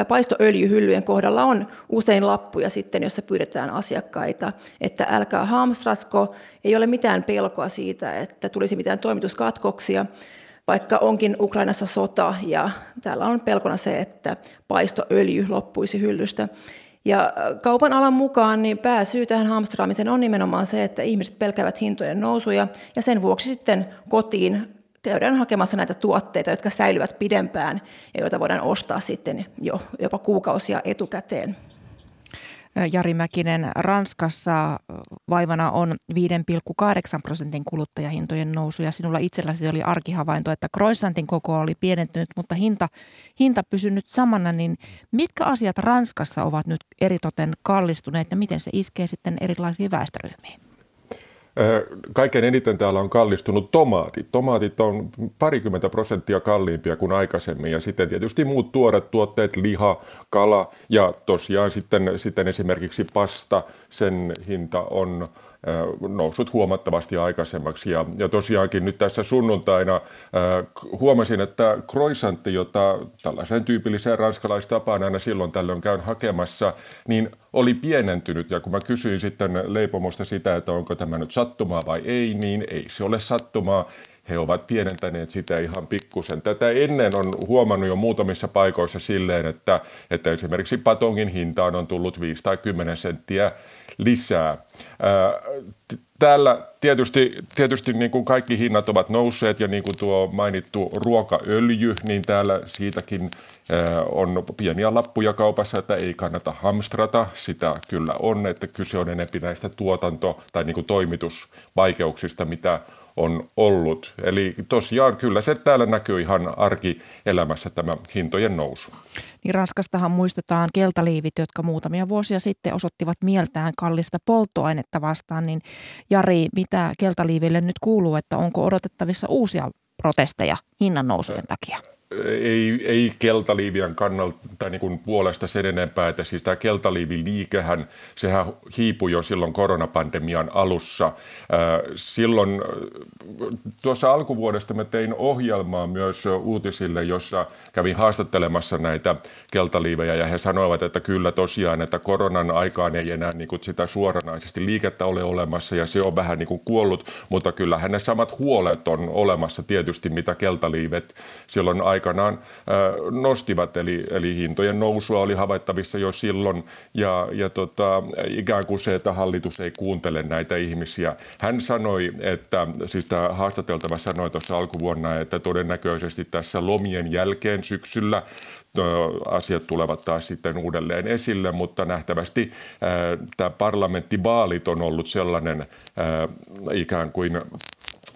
S6: paistoöljyhyllyjen kohdalla on usein lappuja sitten, jossa pyydetään asiakkaita, että älkää hamstratko, ei ole mitään pelkoa siitä, että tulisi mitään toimituskatkoksia, vaikka onkin Ukrainassa sota ja täällä on pelkona se, että paistoöljy loppuisi hyllystä. Ja kaupan alan mukaan niin pääsyy tähän hamstraamiseen on nimenomaan se, että ihmiset pelkäävät hintojen nousuja ja sen vuoksi sitten kotiin käydään hakemassa näitä tuotteita, jotka säilyvät pidempään ja joita voidaan ostaa sitten jo jopa kuukausia etukäteen.
S2: Jari Mäkinen, Ranskassa vaivana on 5,8 prosentin kuluttajahintojen nousu ja sinulla itselläsi oli arkihavainto, että croissantin koko oli pienentynyt, mutta hinta, hinta pysynyt samana, niin mitkä asiat Ranskassa ovat nyt eritoten kallistuneet ja miten se iskee sitten erilaisiin väestöryhmiin?
S7: Kaiken eniten täällä on kallistunut tomaatit. Tomaatit on parikymmentä prosenttia kalliimpia kuin aikaisemmin ja sitten tietysti muut tuoret tuotteet, liha, kala ja tosiaan sitten, sitten esimerkiksi pasta, sen hinta on noussut huomattavasti aikaisemmaksi. Ja, ja tosiaankin nyt tässä sunnuntaina äh, huomasin, että croissantti, jota tällaiseen tyypilliseen ranskalaistapaan aina silloin tällöin käyn hakemassa, niin oli pienentynyt. Ja kun mä kysyin sitten leipomosta sitä, että onko tämä nyt sattumaa vai ei, niin ei se ole sattumaa he ovat pienentäneet sitä ihan pikkusen. Tätä ennen on huomannut jo muutamissa paikoissa silleen, että, että esimerkiksi patongin hintaan on tullut 5 tai 10 senttiä lisää. Täällä tietysti, tietysti niin kuin kaikki hinnat ovat nousseet ja niin kuin tuo mainittu ruokaöljy, niin täällä siitäkin on pieniä lappuja kaupassa, että ei kannata hamstrata. Sitä kyllä on, että kyse on enemmän näistä tuotanto- tai niin kuin toimitusvaikeuksista, mitä on ollut. Eli tosiaan kyllä se täällä näkyy ihan arkielämässä tämä hintojen nousu.
S2: Niin Ranskastahan muistetaan keltaliivit, jotka muutamia vuosia sitten osoittivat mieltään kallista polttoainetta vastaan. Niin Jari, mitä keltaliiville nyt kuuluu, että onko odotettavissa uusia protesteja hinnan nousujen takia?
S7: Ei, ei keltaliivien kannalta tai niin kuin puolesta sen enempää, että siis tämä keltaliiviliikehän, sehän hiipui jo silloin koronapandemian alussa. Silloin tuossa alkuvuodesta mä tein ohjelmaa myös uutisille, jossa kävin haastattelemassa näitä keltaliivejä ja he sanoivat, että kyllä tosiaan, että koronan aikaan ei enää niin kuin sitä suoranaisesti liikettä ole olemassa ja se on vähän niin kuin kuollut, mutta kyllähän ne samat huolet on olemassa tietysti, mitä keltaliivet silloin aikaan aikanaan nostivat, eli, eli hintojen nousua oli havaittavissa jo silloin, ja, ja tota, ikään kuin se, että hallitus ei kuuntele näitä ihmisiä. Hän sanoi, että, siis tämä haastateltava sanoi tuossa alkuvuonna, että todennäköisesti tässä lomien jälkeen syksyllä asiat tulevat taas sitten uudelleen esille, mutta nähtävästi tämä parlamenttivaalit on ollut sellainen ikään kuin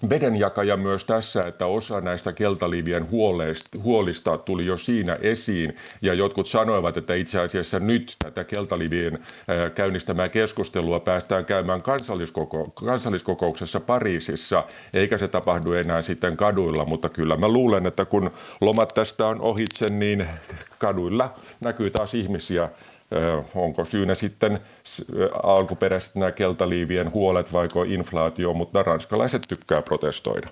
S7: vedenjakaja myös tässä, että osa näistä keltaliivien huolista tuli jo siinä esiin, ja jotkut sanoivat, että itse asiassa nyt tätä keltaliivien käynnistämää keskustelua päästään käymään kansalliskoko- kansalliskokouksessa Pariisissa, eikä se tapahdu enää sitten kaduilla, mutta kyllä mä luulen, että kun lomat tästä on ohitse, niin kaduilla näkyy taas ihmisiä onko syynä sitten alkuperäiset nämä keltaliivien huolet vaiko inflaatio, mutta ranskalaiset tykkää protestoida.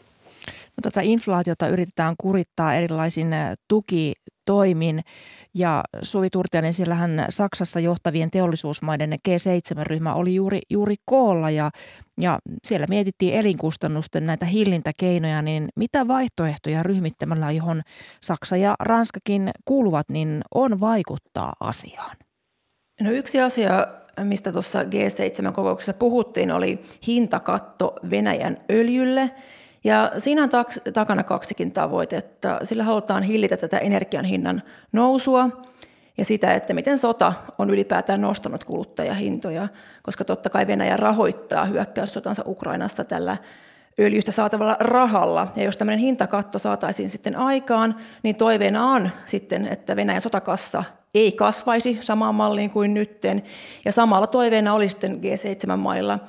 S2: No, tätä inflaatiota yritetään kurittaa erilaisin tukitoimin. Ja Suvi Turtianen, siellähän Saksassa johtavien teollisuusmaiden G7-ryhmä oli juuri, juuri koolla ja, ja siellä mietittiin elinkustannusten näitä hillintäkeinoja, niin mitä vaihtoehtoja ryhmittämällä, johon Saksa ja Ranskakin kuuluvat, niin on vaikuttaa asiaan?
S6: No yksi asia, mistä tuossa G7-kokouksessa puhuttiin, oli hintakatto Venäjän öljylle. Ja siinä on takana kaksikin tavoitetta. Sillä halutaan hillitä tätä energian hinnan nousua ja sitä, että miten sota on ylipäätään nostanut kuluttajahintoja, koska totta kai Venäjä rahoittaa hyökkäyssotansa Ukrainassa tällä öljystä saatavalla rahalla. Ja jos tämmöinen hintakatto saataisiin sitten aikaan, niin toiveena on sitten, että Venäjän sotakassa ei kasvaisi samaan malliin kuin nytten. Ja samalla toiveena oli sitten G7-mailla,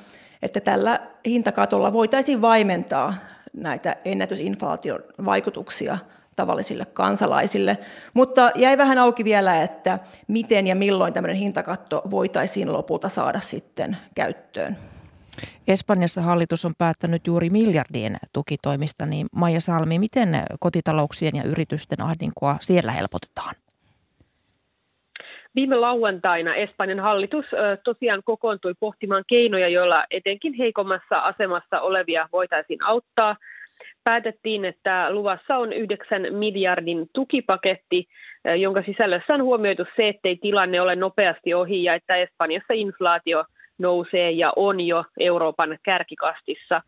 S6: että tällä hintakatolla voitaisiin vaimentaa näitä ennätysinflaation vaikutuksia tavallisille kansalaisille. Mutta jäi vähän auki vielä, että miten ja milloin tämmöinen hintakatto voitaisiin lopulta saada sitten käyttöön.
S2: Espanjassa hallitus on päättänyt juuri miljardien tukitoimista, niin Maija Salmi, miten kotitalouksien ja yritysten ahdinkoa siellä helpotetaan?
S5: Viime lauantaina Espanjan hallitus tosiaan kokoontui pohtimaan keinoja, joilla etenkin heikommassa asemassa olevia voitaisiin auttaa. päätettiin, että luvassa on 9 miljardin tukipaketti, jonka sisällössä on huomioitu se, ettei tilanne ole nopeasti ohi ja että Espanjassa inflaatio nousee ja on jo Euroopan kärkikastissa.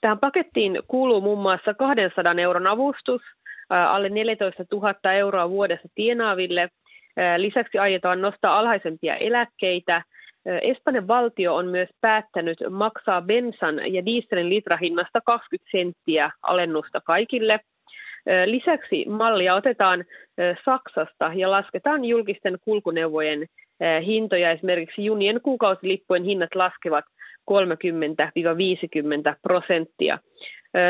S5: Tähän pakettiin kuuluu muun muassa 200 euron avustus alle 14 000 euroa vuodessa tienaaville. Lisäksi aiotaan nostaa alhaisempia eläkkeitä. Espanjan valtio on myös päättänyt maksaa bensan ja dieselin litrahinnasta 20 senttiä alennusta kaikille. Lisäksi mallia otetaan Saksasta ja lasketaan julkisten kulkuneuvojen hintoja. Esimerkiksi junien kuukausilippujen hinnat laskevat 30-50 prosenttia.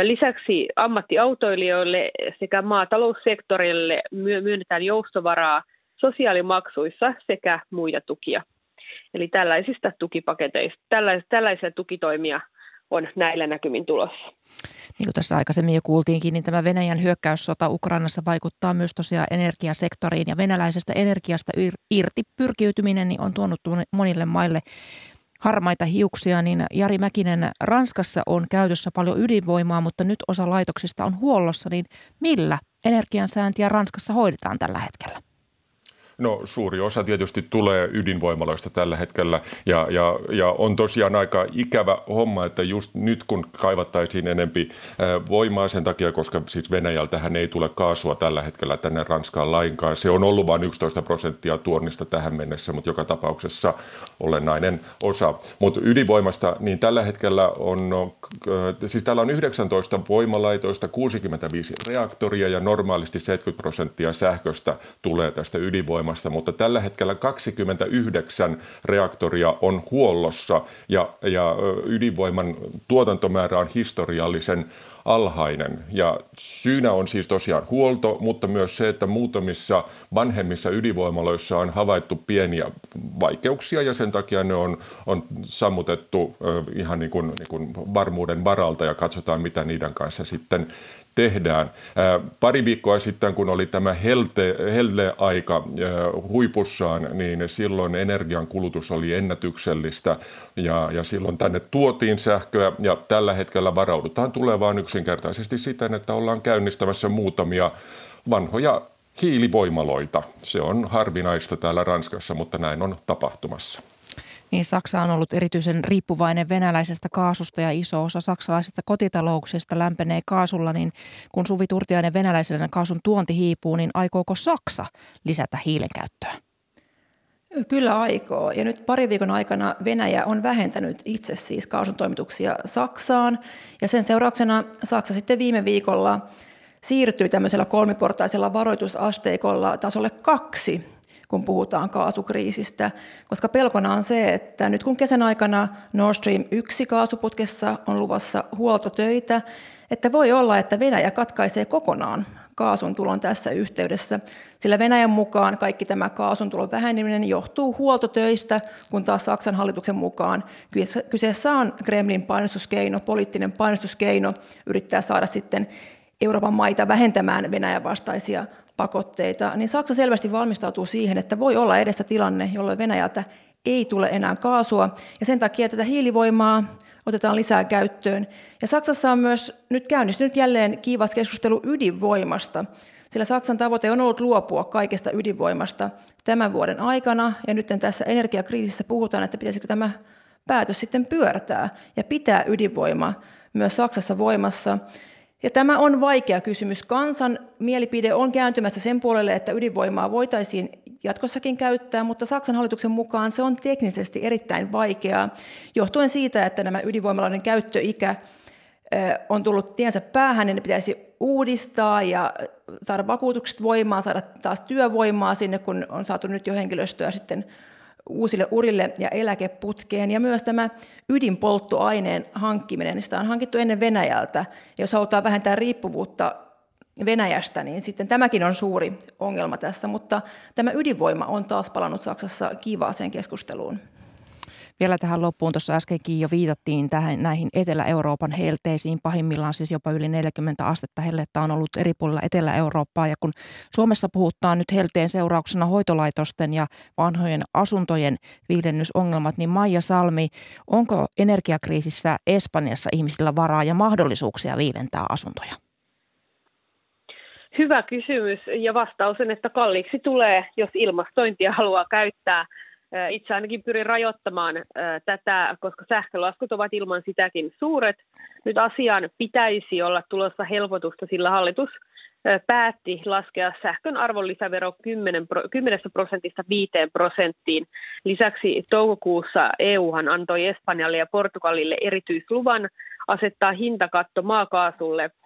S5: Lisäksi ammattiautoilijoille sekä maataloussektorille myönnetään joustovaraa sosiaalimaksuissa sekä muita tukia. Eli tällaisista tukipaketeista, tällaisia tukitoimia on näillä näkymin tulossa.
S2: Niin kuin tässä aikaisemmin jo kuultiinkin, niin tämä Venäjän hyökkäyssota Ukrainassa vaikuttaa myös tosiaan energiasektoriin ja venäläisestä energiasta irti pyrkiytyminen niin on tuonut monille maille harmaita hiuksia, niin Jari Mäkinen, Ranskassa on käytössä paljon ydinvoimaa, mutta nyt osa laitoksista on huollossa, niin millä energiansääntiä Ranskassa hoidetaan tällä hetkellä?
S7: No suuri osa tietysti tulee ydinvoimaloista tällä hetkellä ja, ja, ja on tosiaan aika ikävä homma, että just nyt kun kaivattaisiin enempi voimaa sen takia, koska siis Venäjältähän ei tule kaasua tällä hetkellä tänne Ranskaan lainkaan. Se on ollut vain 11 prosenttia tuonnista tähän mennessä, mutta joka tapauksessa olennainen osa. Mutta ydinvoimasta, niin tällä hetkellä on, siis täällä on 19 voimalaitoista, 65 reaktoria ja normaalisti 70 prosenttia sähköstä tulee tästä ydinvoimasta mutta tällä hetkellä 29 reaktoria on huollossa ja, ja ydinvoiman tuotantomäärä on historiallisen alhainen. Ja syynä on siis tosiaan huolto, mutta myös se, että muutamissa vanhemmissa ydinvoimaloissa on havaittu pieniä vaikeuksia ja sen takia ne on, on sammutettu ihan niin kuin, niin kuin varmuuden varalta ja katsotaan, mitä niiden kanssa sitten tehdään. Pari viikkoa sitten, kun oli tämä helte, helle-aika huipussaan, niin silloin energian kulutus oli ennätyksellistä ja, ja silloin tänne tuotiin sähköä ja tällä hetkellä varaudutaan tulevaan yksinkertaisesti siten, että ollaan käynnistämässä muutamia vanhoja hiilivoimaloita. Se on harvinaista täällä Ranskassa, mutta näin on tapahtumassa
S2: niin Saksa on ollut erityisen riippuvainen venäläisestä kaasusta ja iso osa saksalaisista kotitalouksista lämpenee kaasulla, niin kun Suvi Turtiainen venäläisen kaasun tuonti hiipuu, niin aikooko Saksa lisätä hiilen käyttöä?
S6: Kyllä aikoo. Ja nyt pari viikon aikana Venäjä on vähentänyt itse siis kaasun toimituksia Saksaan. Ja sen seurauksena Saksa sitten viime viikolla siirtyi tämmöisellä kolmiportaisella varoitusasteikolla tasolle kaksi kun puhutaan kaasukriisistä, koska pelkona on se, että nyt kun kesän aikana Nord Stream 1 kaasuputkessa on luvassa huoltotöitä, että voi olla, että Venäjä katkaisee kokonaan kaasun tulon tässä yhteydessä, sillä Venäjän mukaan kaikki tämä kaasun tulon väheneminen johtuu huoltotöistä, kun taas Saksan hallituksen mukaan kyseessä on Kremlin painostuskeino, poliittinen painostuskeino, yrittää saada sitten Euroopan maita vähentämään Venäjän vastaisia pakotteita, niin Saksa selvästi valmistautuu siihen, että voi olla edessä tilanne, jolloin Venäjältä ei tule enää kaasua, ja sen takia tätä hiilivoimaa otetaan lisää käyttöön. Ja Saksassa on myös nyt käynnistynyt jälleen kiivas keskustelu ydinvoimasta, sillä Saksan tavoite on ollut luopua kaikesta ydinvoimasta tämän vuoden aikana, ja nyt tässä energiakriisissä puhutaan, että pitäisikö tämä päätös sitten pyörtää ja pitää ydinvoima myös Saksassa voimassa. Ja tämä on vaikea kysymys. Kansan mielipide on kääntymässä sen puolelle, että ydinvoimaa voitaisiin jatkossakin käyttää, mutta Saksan hallituksen mukaan se on teknisesti erittäin vaikeaa, johtuen siitä, että nämä ydinvoimalainen käyttöikä on tullut tiensä päähän, niin ne pitäisi uudistaa ja saada vakuutukset voimaan, saada taas työvoimaa sinne, kun on saatu nyt jo henkilöstöä sitten uusille urille ja eläkeputkeen. Ja myös tämä ydinpolttoaineen hankkiminen, sitä on hankittu ennen Venäjältä. Ja jos halutaan vähentää riippuvuutta Venäjästä, niin sitten tämäkin on suuri ongelma tässä, mutta tämä ydinvoima on taas palannut Saksassa kiivaaseen keskusteluun.
S2: Vielä tähän loppuun tuossa äskenkin jo viitattiin tähän, näihin Etelä-Euroopan helteisiin. Pahimmillaan siis jopa yli 40 astetta hellettä on ollut eri puolilla Etelä-Eurooppaa. Ja kun Suomessa puhutaan nyt helteen seurauksena hoitolaitosten ja vanhojen asuntojen viilennysongelmat, niin Maija Salmi, onko energiakriisissä Espanjassa ihmisillä varaa ja mahdollisuuksia viilentää asuntoja?
S5: Hyvä kysymys ja vastaus on, että kalliiksi tulee, jos ilmastointia haluaa käyttää. Itse ainakin pyrin rajoittamaan tätä, koska sähkölaskut ovat ilman sitäkin suuret. Nyt asiaan pitäisi olla tulossa helpotusta, sillä hallitus päätti laskea sähkön arvonlisävero 10, 10 prosentista 5 prosenttiin. Lisäksi toukokuussa EUhan antoi Espanjalle ja Portugalille erityisluvan asettaa hintakatto maakaasulle –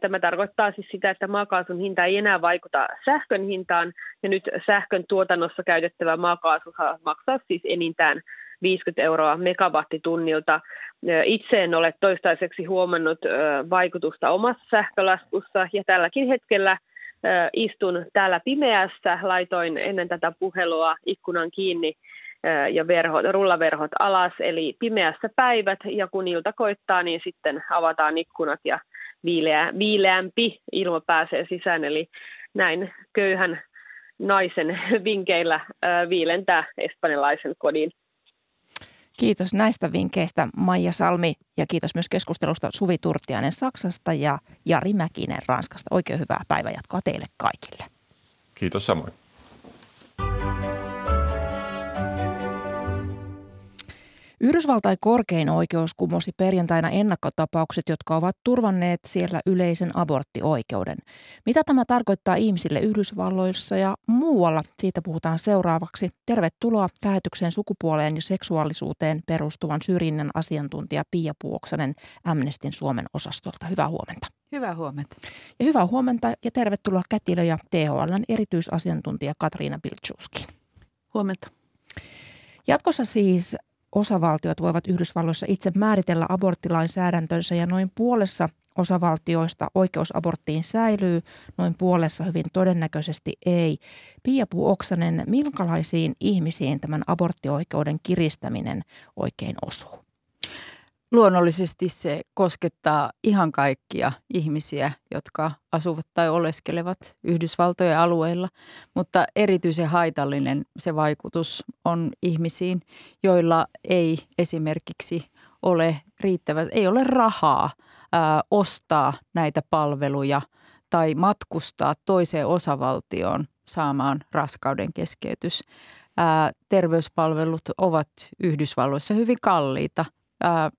S5: Tämä tarkoittaa siis sitä, että maakaasun hinta ei enää vaikuta sähkön hintaan, ja nyt sähkön tuotannossa käytettävä maakaasu maksaa siis enintään 50 euroa megawattitunnilta. Itse en ole toistaiseksi huomannut vaikutusta omassa sähkölaskussa, ja tälläkin hetkellä istun täällä pimeässä, laitoin ennen tätä puhelua ikkunan kiinni ja verhot, rullaverhot alas, eli pimeässä päivät, ja kun ilta koittaa, niin sitten avataan ikkunat ja viileä, viileämpi ilma pääsee sisään, eli näin köyhän naisen vinkeillä viilentää espanjalaisen kodin.
S2: Kiitos näistä vinkkeistä Maija Salmi ja kiitos myös keskustelusta Suvi Turtiainen Saksasta ja Jari Mäkinen Ranskasta. Oikein hyvää päivänjatkoa teille kaikille.
S7: Kiitos samoin.
S2: Yhdysvaltain korkein oikeus kumosi perjantaina ennakkotapaukset, jotka ovat turvanneet siellä yleisen aborttioikeuden. Mitä tämä tarkoittaa ihmisille Yhdysvalloissa ja muualla? Siitä puhutaan seuraavaksi. Tervetuloa lähetykseen sukupuoleen ja seksuaalisuuteen perustuvan syrjinnän asiantuntija Pia Puoksanen Amnestin Suomen osastolta. Hyvää huomenta.
S8: Hyvää huomenta.
S2: Ja hyvää huomenta ja tervetuloa Kätilö ja THLn erityisasiantuntija Katriina Bilchuski.
S8: Huomenta.
S2: Jatkossa siis osavaltiot voivat Yhdysvalloissa itse määritellä aborttilainsäädäntönsä ja noin puolessa osavaltioista oikeus aborttiin säilyy, noin puolessa hyvin todennäköisesti ei. Pia Oksanen, minkälaisiin ihmisiin tämän aborttioikeuden kiristäminen oikein osuu?
S8: Luonnollisesti se koskettaa ihan kaikkia ihmisiä, jotka asuvat tai oleskelevat Yhdysvaltojen alueilla, mutta erityisen haitallinen se vaikutus on ihmisiin, joilla ei esimerkiksi ole riittävät, ei ole rahaa ää, ostaa näitä palveluja tai matkustaa toiseen osavaltioon saamaan raskauden keskeytys. Ää, terveyspalvelut ovat Yhdysvalloissa hyvin kalliita –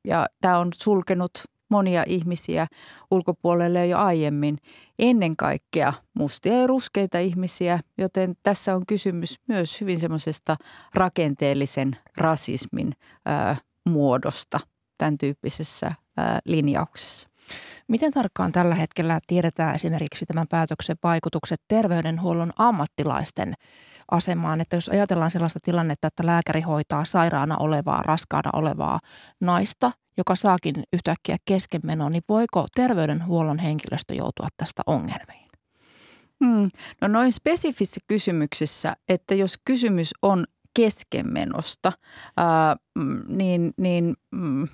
S8: ja tämä on sulkenut monia ihmisiä ulkopuolelle jo aiemmin, ennen kaikkea mustia ja ruskeita ihmisiä, joten tässä on kysymys myös hyvin semmoisesta rakenteellisen rasismin ää, muodosta tämän tyyppisessä ää, linjauksessa.
S2: Miten tarkkaan tällä hetkellä tiedetään esimerkiksi tämän päätöksen vaikutukset terveydenhuollon ammattilaisten asemaan. Että jos ajatellaan sellaista tilannetta, että lääkäri hoitaa sairaana olevaa, raskaana olevaa naista, joka saakin yhtäkkiä keskenmenoa, niin voiko terveydenhuollon henkilöstö joutua tästä ongelmiin?
S8: Hmm. No noin spesifissä kysymyksissä, että jos kysymys on keskenmenosta, ää, mm, niin, niin mm,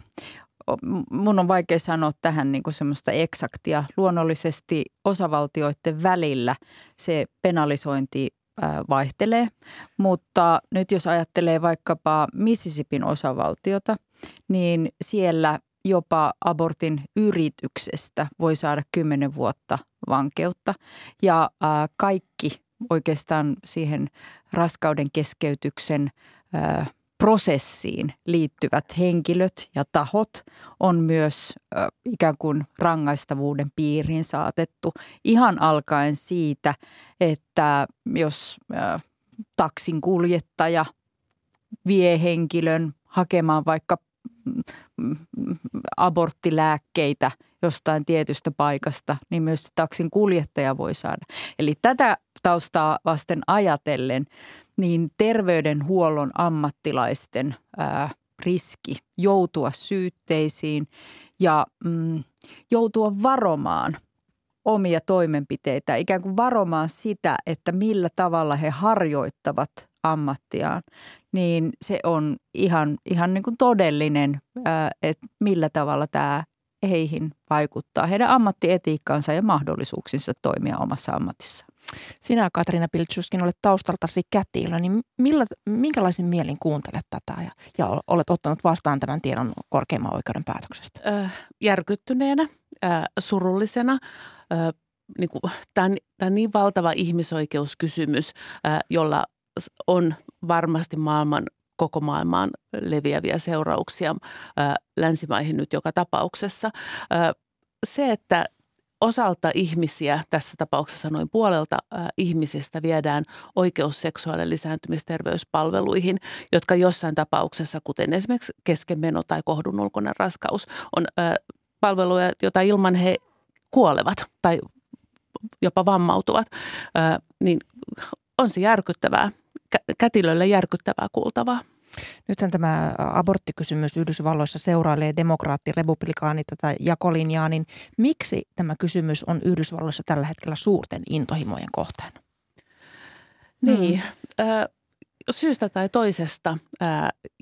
S8: mun on vaikea sanoa tähän niin kuin semmoista eksaktia. Luonnollisesti osavaltioiden välillä se penalisointi vaihtelee, mutta nyt jos ajattelee vaikkapa Mississippin osavaltiota, niin siellä jopa abortin yrityksestä voi saada 10 vuotta vankeutta. Ja kaikki oikeastaan siihen raskauden keskeytyksen prosessiin liittyvät henkilöt ja tahot on myös äh, ikään kuin rangaistavuuden piiriin saatettu ihan alkaen siitä, että jos äh, taksin kuljettaja vie henkilön hakemaan vaikka aborttilääkkeitä jostain tietystä paikasta, niin myös taksin kuljettaja voi saada. Eli tätä taustaa vasten ajatellen – niin terveydenhuollon ammattilaisten ää, riski joutua syytteisiin ja mm, joutua varomaan omia toimenpiteitä, ikään kuin varomaan sitä, että millä tavalla he harjoittavat ammattiaan, niin se on ihan, ihan niin kuin todellinen, että millä tavalla tämä heihin vaikuttaa, heidän ammattietiikkaansa ja mahdollisuuksinsa toimia omassa ammatissaan.
S2: Sinä Katriina Piltsuskin olet taustaltasi kätilö, niin millä, minkälaisin mielin kuuntelet tätä ja, ja olet ottanut vastaan tämän tiedon korkeimman oikeuden päätöksestä?
S9: Järkyttyneenä, surullisena. Niin kuin, tämä, on, tämä on niin valtava ihmisoikeuskysymys, jolla on varmasti maailman koko maailmaan leviäviä seurauksia äh, länsimaihin nyt joka tapauksessa. Se, että osalta ihmisiä, tässä tapauksessa noin puolelta äh, ihmisistä viedään oikeus seksuaali- ja lisääntymisterveyspalveluihin, jotka jossain tapauksessa, kuten esimerkiksi keskenmeno tai kohdun ulkoinen raskaus, on äh, palveluja, joita ilman he kuolevat tai jopa vammautuvat, äh, niin on se järkyttävää, kätilölle järkyttävää kuultavaa.
S2: Nythän tämä aborttikysymys Yhdysvalloissa seurailee demokraatti, republikaani tätä jakolinjaa, niin miksi tämä kysymys on Yhdysvalloissa tällä hetkellä suurten intohimojen kohtaan?
S9: Niin, hmm. syystä tai toisesta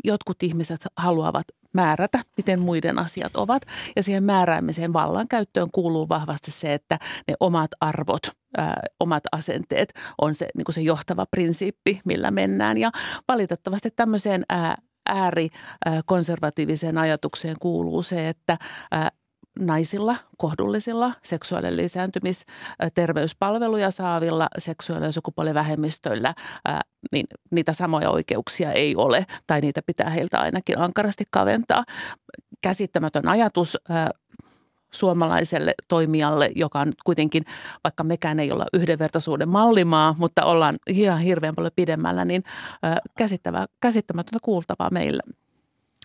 S9: jotkut ihmiset haluavat määrätä, miten muiden asiat ovat. Ja siihen määräämiseen vallankäyttöön kuuluu vahvasti se, että ne omat arvot, ää, omat asenteet on se, niin se johtava prinsiippi, millä mennään. Ja valitettavasti tämmöiseen ää, äärikonservatiiviseen ajatukseen kuuluu se, että ää, naisilla, kohdullisilla, seksuaalinen lisääntymis, terveyspalveluja saavilla seksuaali- ja sukupuolivähemmistöillä, niin niitä samoja oikeuksia ei ole tai niitä pitää heiltä ainakin ankarasti kaventaa. Käsittämätön ajatus suomalaiselle toimijalle, joka on kuitenkin, vaikka mekään ei olla yhdenvertaisuuden mallimaa, mutta ollaan ihan hirveän paljon pidemmällä, niin käsittämätöntä kuultavaa meille.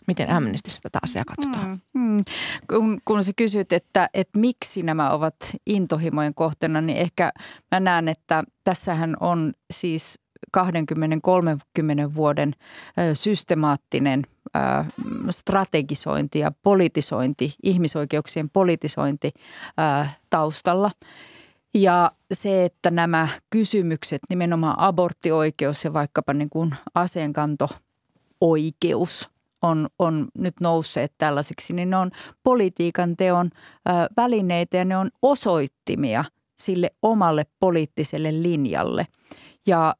S2: Miten Amnestyssä tätä asiaa katsotaan? Mm, mm.
S8: Kun, kun sä kysyt, että, että miksi nämä ovat intohimojen kohteena, niin ehkä mä näen, että tässähän on siis 20-30 vuoden systemaattinen strategisointi ja politisointi, ihmisoikeuksien politisointi taustalla. Ja se, että nämä kysymykset, nimenomaan aborttioikeus ja vaikkapa niin kuin aseenkanto oikeus on, on nyt nousseet tällaisiksi, niin ne on politiikan teon ö, välineitä ja ne on osoittimia sille omalle poliittiselle linjalle. Ja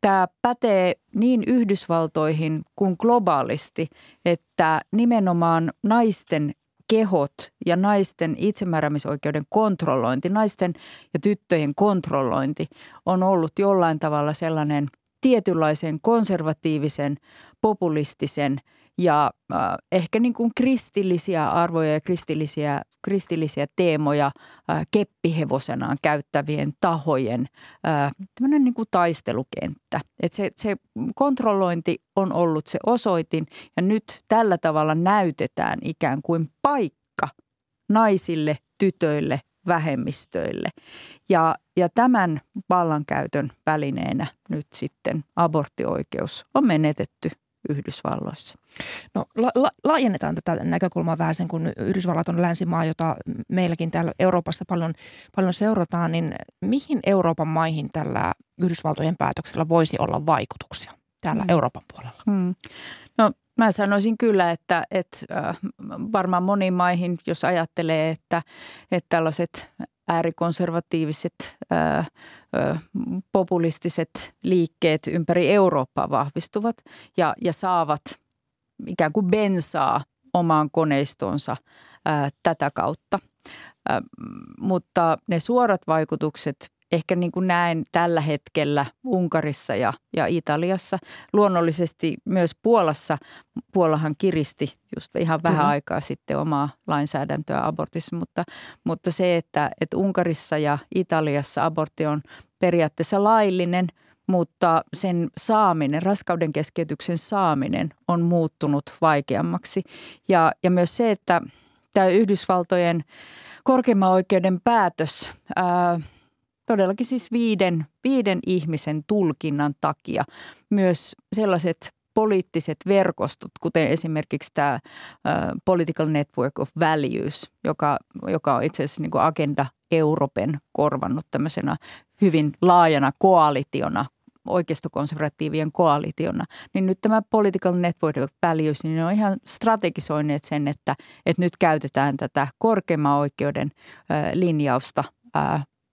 S8: tämä pätee niin Yhdysvaltoihin kuin globaalisti, että nimenomaan naisten kehot ja naisten itsemääräämisoikeuden kontrollointi, naisten ja tyttöjen kontrollointi on ollut jollain tavalla sellainen tietynlaisen konservatiivisen, populistisen ja äh, ehkä niin kuin kristillisiä arvoja ja kristillisiä, kristillisiä teemoja äh, keppihevosenaan käyttävien tahojen äh, niin kuin taistelukenttä. Et se, se kontrollointi on ollut se osoitin ja nyt tällä tavalla näytetään ikään kuin paikka naisille, tytöille, vähemmistöille. Ja, ja tämän vallankäytön välineenä nyt sitten aborttioikeus on menetetty Yhdysvalloissa.
S2: No la, la, laajennetaan tätä näkökulmaa vähän sen, kun Yhdysvallat on länsimaa, jota meilläkin täällä Euroopassa paljon, paljon seurataan, niin mihin Euroopan maihin tällä Yhdysvaltojen päätöksellä voisi olla vaikutuksia täällä hmm. Euroopan puolella? Hmm.
S8: No Mä sanoisin kyllä, että, että äh, varmaan moniin maihin, jos ajattelee, että, että tällaiset äärikonservatiiviset, ää, ää, populistiset liikkeet ympäri Eurooppaa vahvistuvat ja, ja saavat ikään kuin bensaa omaan koneistonsa ää, tätä kautta. Ää, mutta ne suorat vaikutukset ehkä niin kuin näen tällä hetkellä Unkarissa ja, ja Italiassa. Luonnollisesti myös Puolassa. Puolahan kiristi just ihan vähän mm-hmm. aikaa sitten omaa lainsäädäntöä abortissa, mutta, mutta se, että, että Unkarissa ja Italiassa abortti on periaatteessa laillinen, mutta sen saaminen, raskauden keskeytyksen saaminen on muuttunut vaikeammaksi. Ja, ja myös se, että tämä Yhdysvaltojen korkeimman oikeuden päätös ää, – todellakin siis viiden, viiden ihmisen tulkinnan takia. Myös sellaiset poliittiset verkostot, kuten esimerkiksi tämä Political Network of Values, joka, joka on itse asiassa niin kuin Agenda Euroopan korvannut tämmöisenä hyvin laajana koalitiona oikeistokonservatiivien koalitiona, niin nyt tämä Political Network Values, niin ne on ihan strategisoineet sen, että, että nyt käytetään tätä korkeimman oikeuden linjausta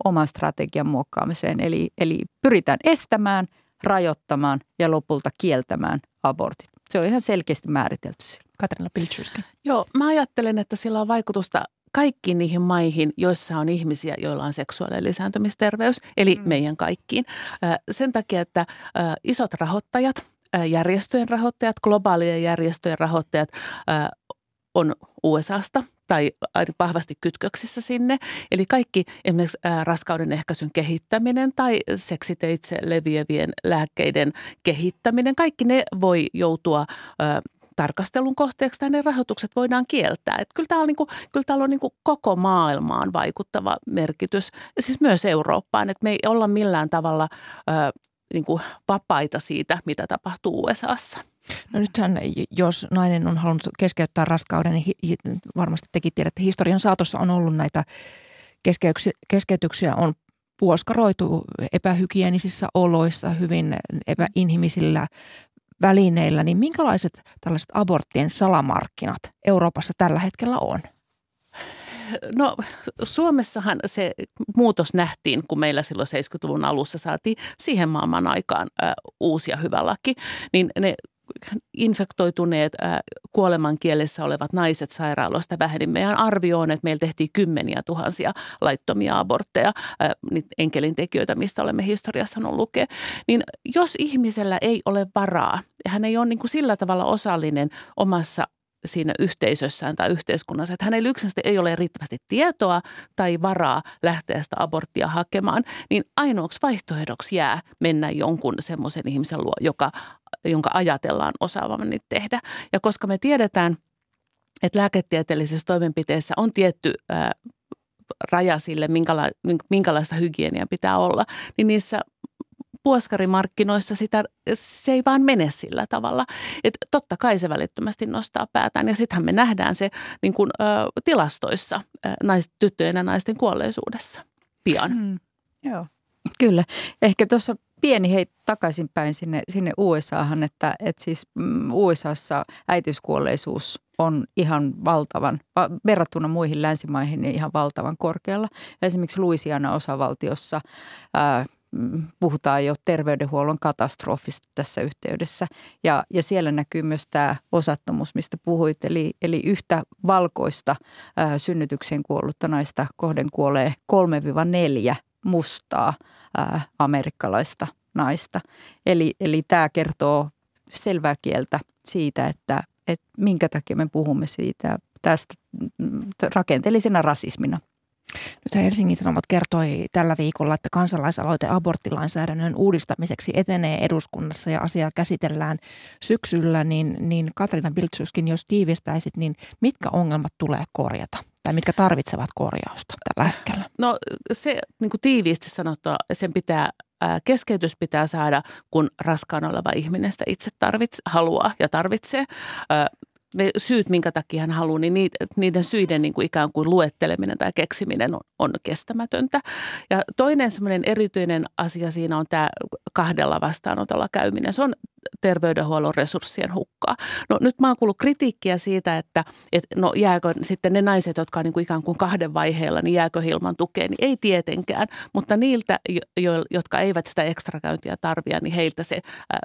S8: oman strategian muokkaamiseen. Eli, eli pyritään estämään, rajoittamaan ja lopulta kieltämään abortit. Se on ihan selkeästi määritelty sillä.
S2: Katarina Pilchuski.
S9: Joo, mä ajattelen, että sillä on vaikutusta kaikkiin niihin maihin, joissa on ihmisiä, joilla on seksuaalinen lisääntymisterveys, eli mm. meidän kaikkiin. Sen takia, että isot rahoittajat, järjestöjen rahoittajat, globaalien järjestöjen rahoittajat on USAsta tai vahvasti kytköksissä sinne. Eli kaikki esimerkiksi raskauden ehkäisyn kehittäminen tai seksiteitse leviävien lääkkeiden kehittäminen, kaikki ne voi joutua tarkastelun kohteeksi tai ne rahoitukset voidaan kieltää. Että kyllä, täällä on, niin kuin, kyllä täällä on niin kuin koko maailmaan vaikuttava merkitys, siis myös Eurooppaan, että me ei olla millään tavalla ö, kuin vapaita siitä, mitä tapahtuu USAssa.
S2: No nythän, jos nainen on halunnut keskeyttää raskauden, niin varmasti tekin tiedätte, että historian saatossa on ollut näitä keskeytyksiä, on puoskaroitu epähygienisissä oloissa, hyvin epäinhimisillä välineillä, niin minkälaiset tällaiset aborttien salamarkkinat Euroopassa tällä hetkellä on?
S9: No Suomessahan se muutos nähtiin, kun meillä silloin 70-luvun alussa saatiin siihen maailman aikaan ä, uusi ja hyvä laki, niin ne infektoituneet äh, kuoleman kielessä olevat naiset sairaaloista väheni. Meidän arvio on, että meillä tehtiin kymmeniä tuhansia laittomia abortteja, äh, niitä enkelintekijöitä, mistä olemme historiassa on lukea. Niin jos ihmisellä ei ole varaa hän ei ole niin kuin sillä tavalla osallinen omassa siinä yhteisössään tai yhteiskunnassa, että hänellä yksinkertaisesti ei ole riittävästi tietoa tai varaa lähteä sitä aborttia hakemaan, niin ainoaksi vaihtoehdoksi jää mennä jonkun semmoisen ihmisen luo, joka jonka ajatellaan osaavan niitä tehdä. Ja koska me tiedetään, että lääketieteellisessä toimenpiteessä on tietty ää, raja sille, minkäla- minkälaista hygieniaa pitää olla, niin niissä puoskarimarkkinoissa sitä, se ei vaan mene sillä tavalla. Että totta kai se välittömästi nostaa päätään ja sittenhän me nähdään se niin kuin, ö, tilastoissa ö, nais, tyttöjen ja naisten kuolleisuudessa pian. Mm,
S8: joo. Kyllä. Ehkä tuossa pieni hei takaisinpäin sinne, sinne USAhan, että, että siis mm, USAssa äitiyskuolleisuus on ihan valtavan, verrattuna muihin länsimaihin, niin ihan valtavan korkealla. Esimerkiksi Louisiana-osavaltiossa ää, mm, puhutaan jo terveydenhuollon katastrofista tässä yhteydessä. Ja, ja siellä näkyy myös tämä osattomuus, mistä puhuit. Eli, eli yhtä valkoista ää, kuollutta naista kohden kuolee 3-4 mustaa ää, amerikkalaista naista. Eli, eli tämä kertoo selvää kieltä siitä, että, että minkä takia me puhumme siitä tästä mm, rakenteellisena rasismina.
S2: Nyt Helsingin Sanomat kertoi tällä viikolla, että kansalaisaloite aborttilainsäädännön uudistamiseksi etenee eduskunnassa ja asiaa käsitellään syksyllä, niin, niin Katrina Biltsuskin, jos tiivistäisit, niin mitkä ongelmat tulee korjata? Tai mitkä tarvitsevat korjausta tällä hetkellä?
S9: No se niin kuin tiiviisti sanottua, sen pitää keskeytys pitää saada, kun raskaana oleva ihminen sitä itse tarvitse, haluaa ja tarvitsee ne syyt, minkä takia hän haluaa, niin niiden syiden niin kuin ikään kuin luetteleminen tai keksiminen on, on kestämätöntä. Ja toinen semmoinen erityinen asia siinä on tämä kahdella vastaanotolla käyminen. Se on terveydenhuollon resurssien hukkaa. No nyt mä oon kuullut kritiikkiä siitä, että, että no jääkö sitten ne naiset, jotka on niin kuin ikään kuin kahden vaiheella, niin jääkö ilman tukea, niin ei tietenkään. Mutta niiltä, jo, jotka eivät sitä ekstrakäyntiä tarvia, niin heiltä se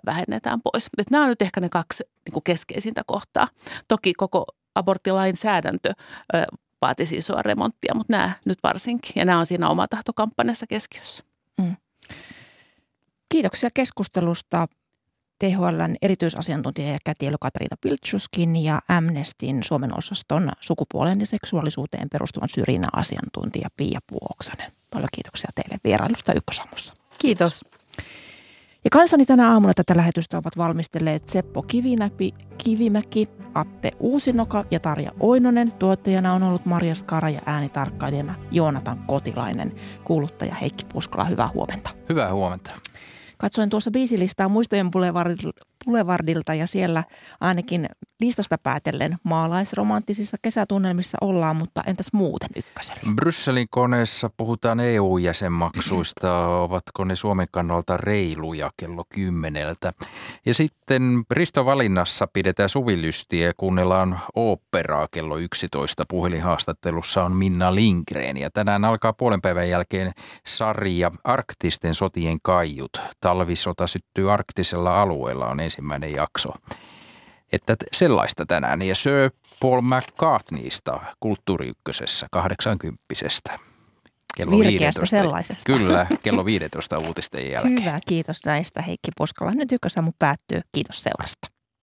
S9: vähennetään pois. Että nämä on nyt ehkä ne kaksi niin kuin keskeisintä kohtaa. Toki koko aborttilainsäädäntö vaatisi isoa remonttia, mutta nämä nyt varsinkin. Ja nämä on siinä omatahtokampanjassa keskiössä. Mm.
S2: Kiitoksia keskustelusta. THLn erityisasiantuntija ja kätilö Katriina Piltsuskin ja Amnestin Suomen osaston sukupuolen ja seksuaalisuuteen perustuvan syrjinnän asiantuntija Pia Puoksanen. Paljon kiitoksia teille vierailusta Ykkösamussa.
S8: Kiitos.
S2: Ja kanssani tänä aamuna tätä lähetystä ovat valmistelleet Seppo Kivinäpi, Kivimäki, Atte Uusinoka ja Tarja Oinonen. Tuottajana on ollut Marja Skara ja äänitarkkailijana Joonatan Kotilainen. Kuuluttaja Heikki Puskola, hyvää huomenta.
S10: Hyvää huomenta.
S2: Katsoin tuossa biisilistaa Muistojen Boulevardilta ja siellä ainakin listasta päätellen maalaisromanttisissa kesätunnelmissa ollaan, mutta entäs muuten ykkösellä?
S10: Brysselin koneessa puhutaan EU-jäsenmaksuista. Ovatko ne Suomen kannalta reiluja kello kymmeneltä? Ja sitten Risto-valinnassa pidetään suvilystiä ja kuunnellaan oopperaa kello 11. Puhelinhaastattelussa on Minna Lindgren ja tänään alkaa puolen päivän jälkeen sarja Arktisten sotien kaiut. Talvisota syttyy arktisella alueella on ensimmäinen jakso. Että sellaista tänään. Ja Sir Paul McCartneysta kulttuuriykkösessä 80
S2: kello Virkeästä 15. sellaisesta.
S10: Kyllä, kello 15 uutisten jälkeen.
S2: Hyvä, kiitos näistä Heikki Poskala. Nyt ykkösaamu päättyy. Kiitos seurasta.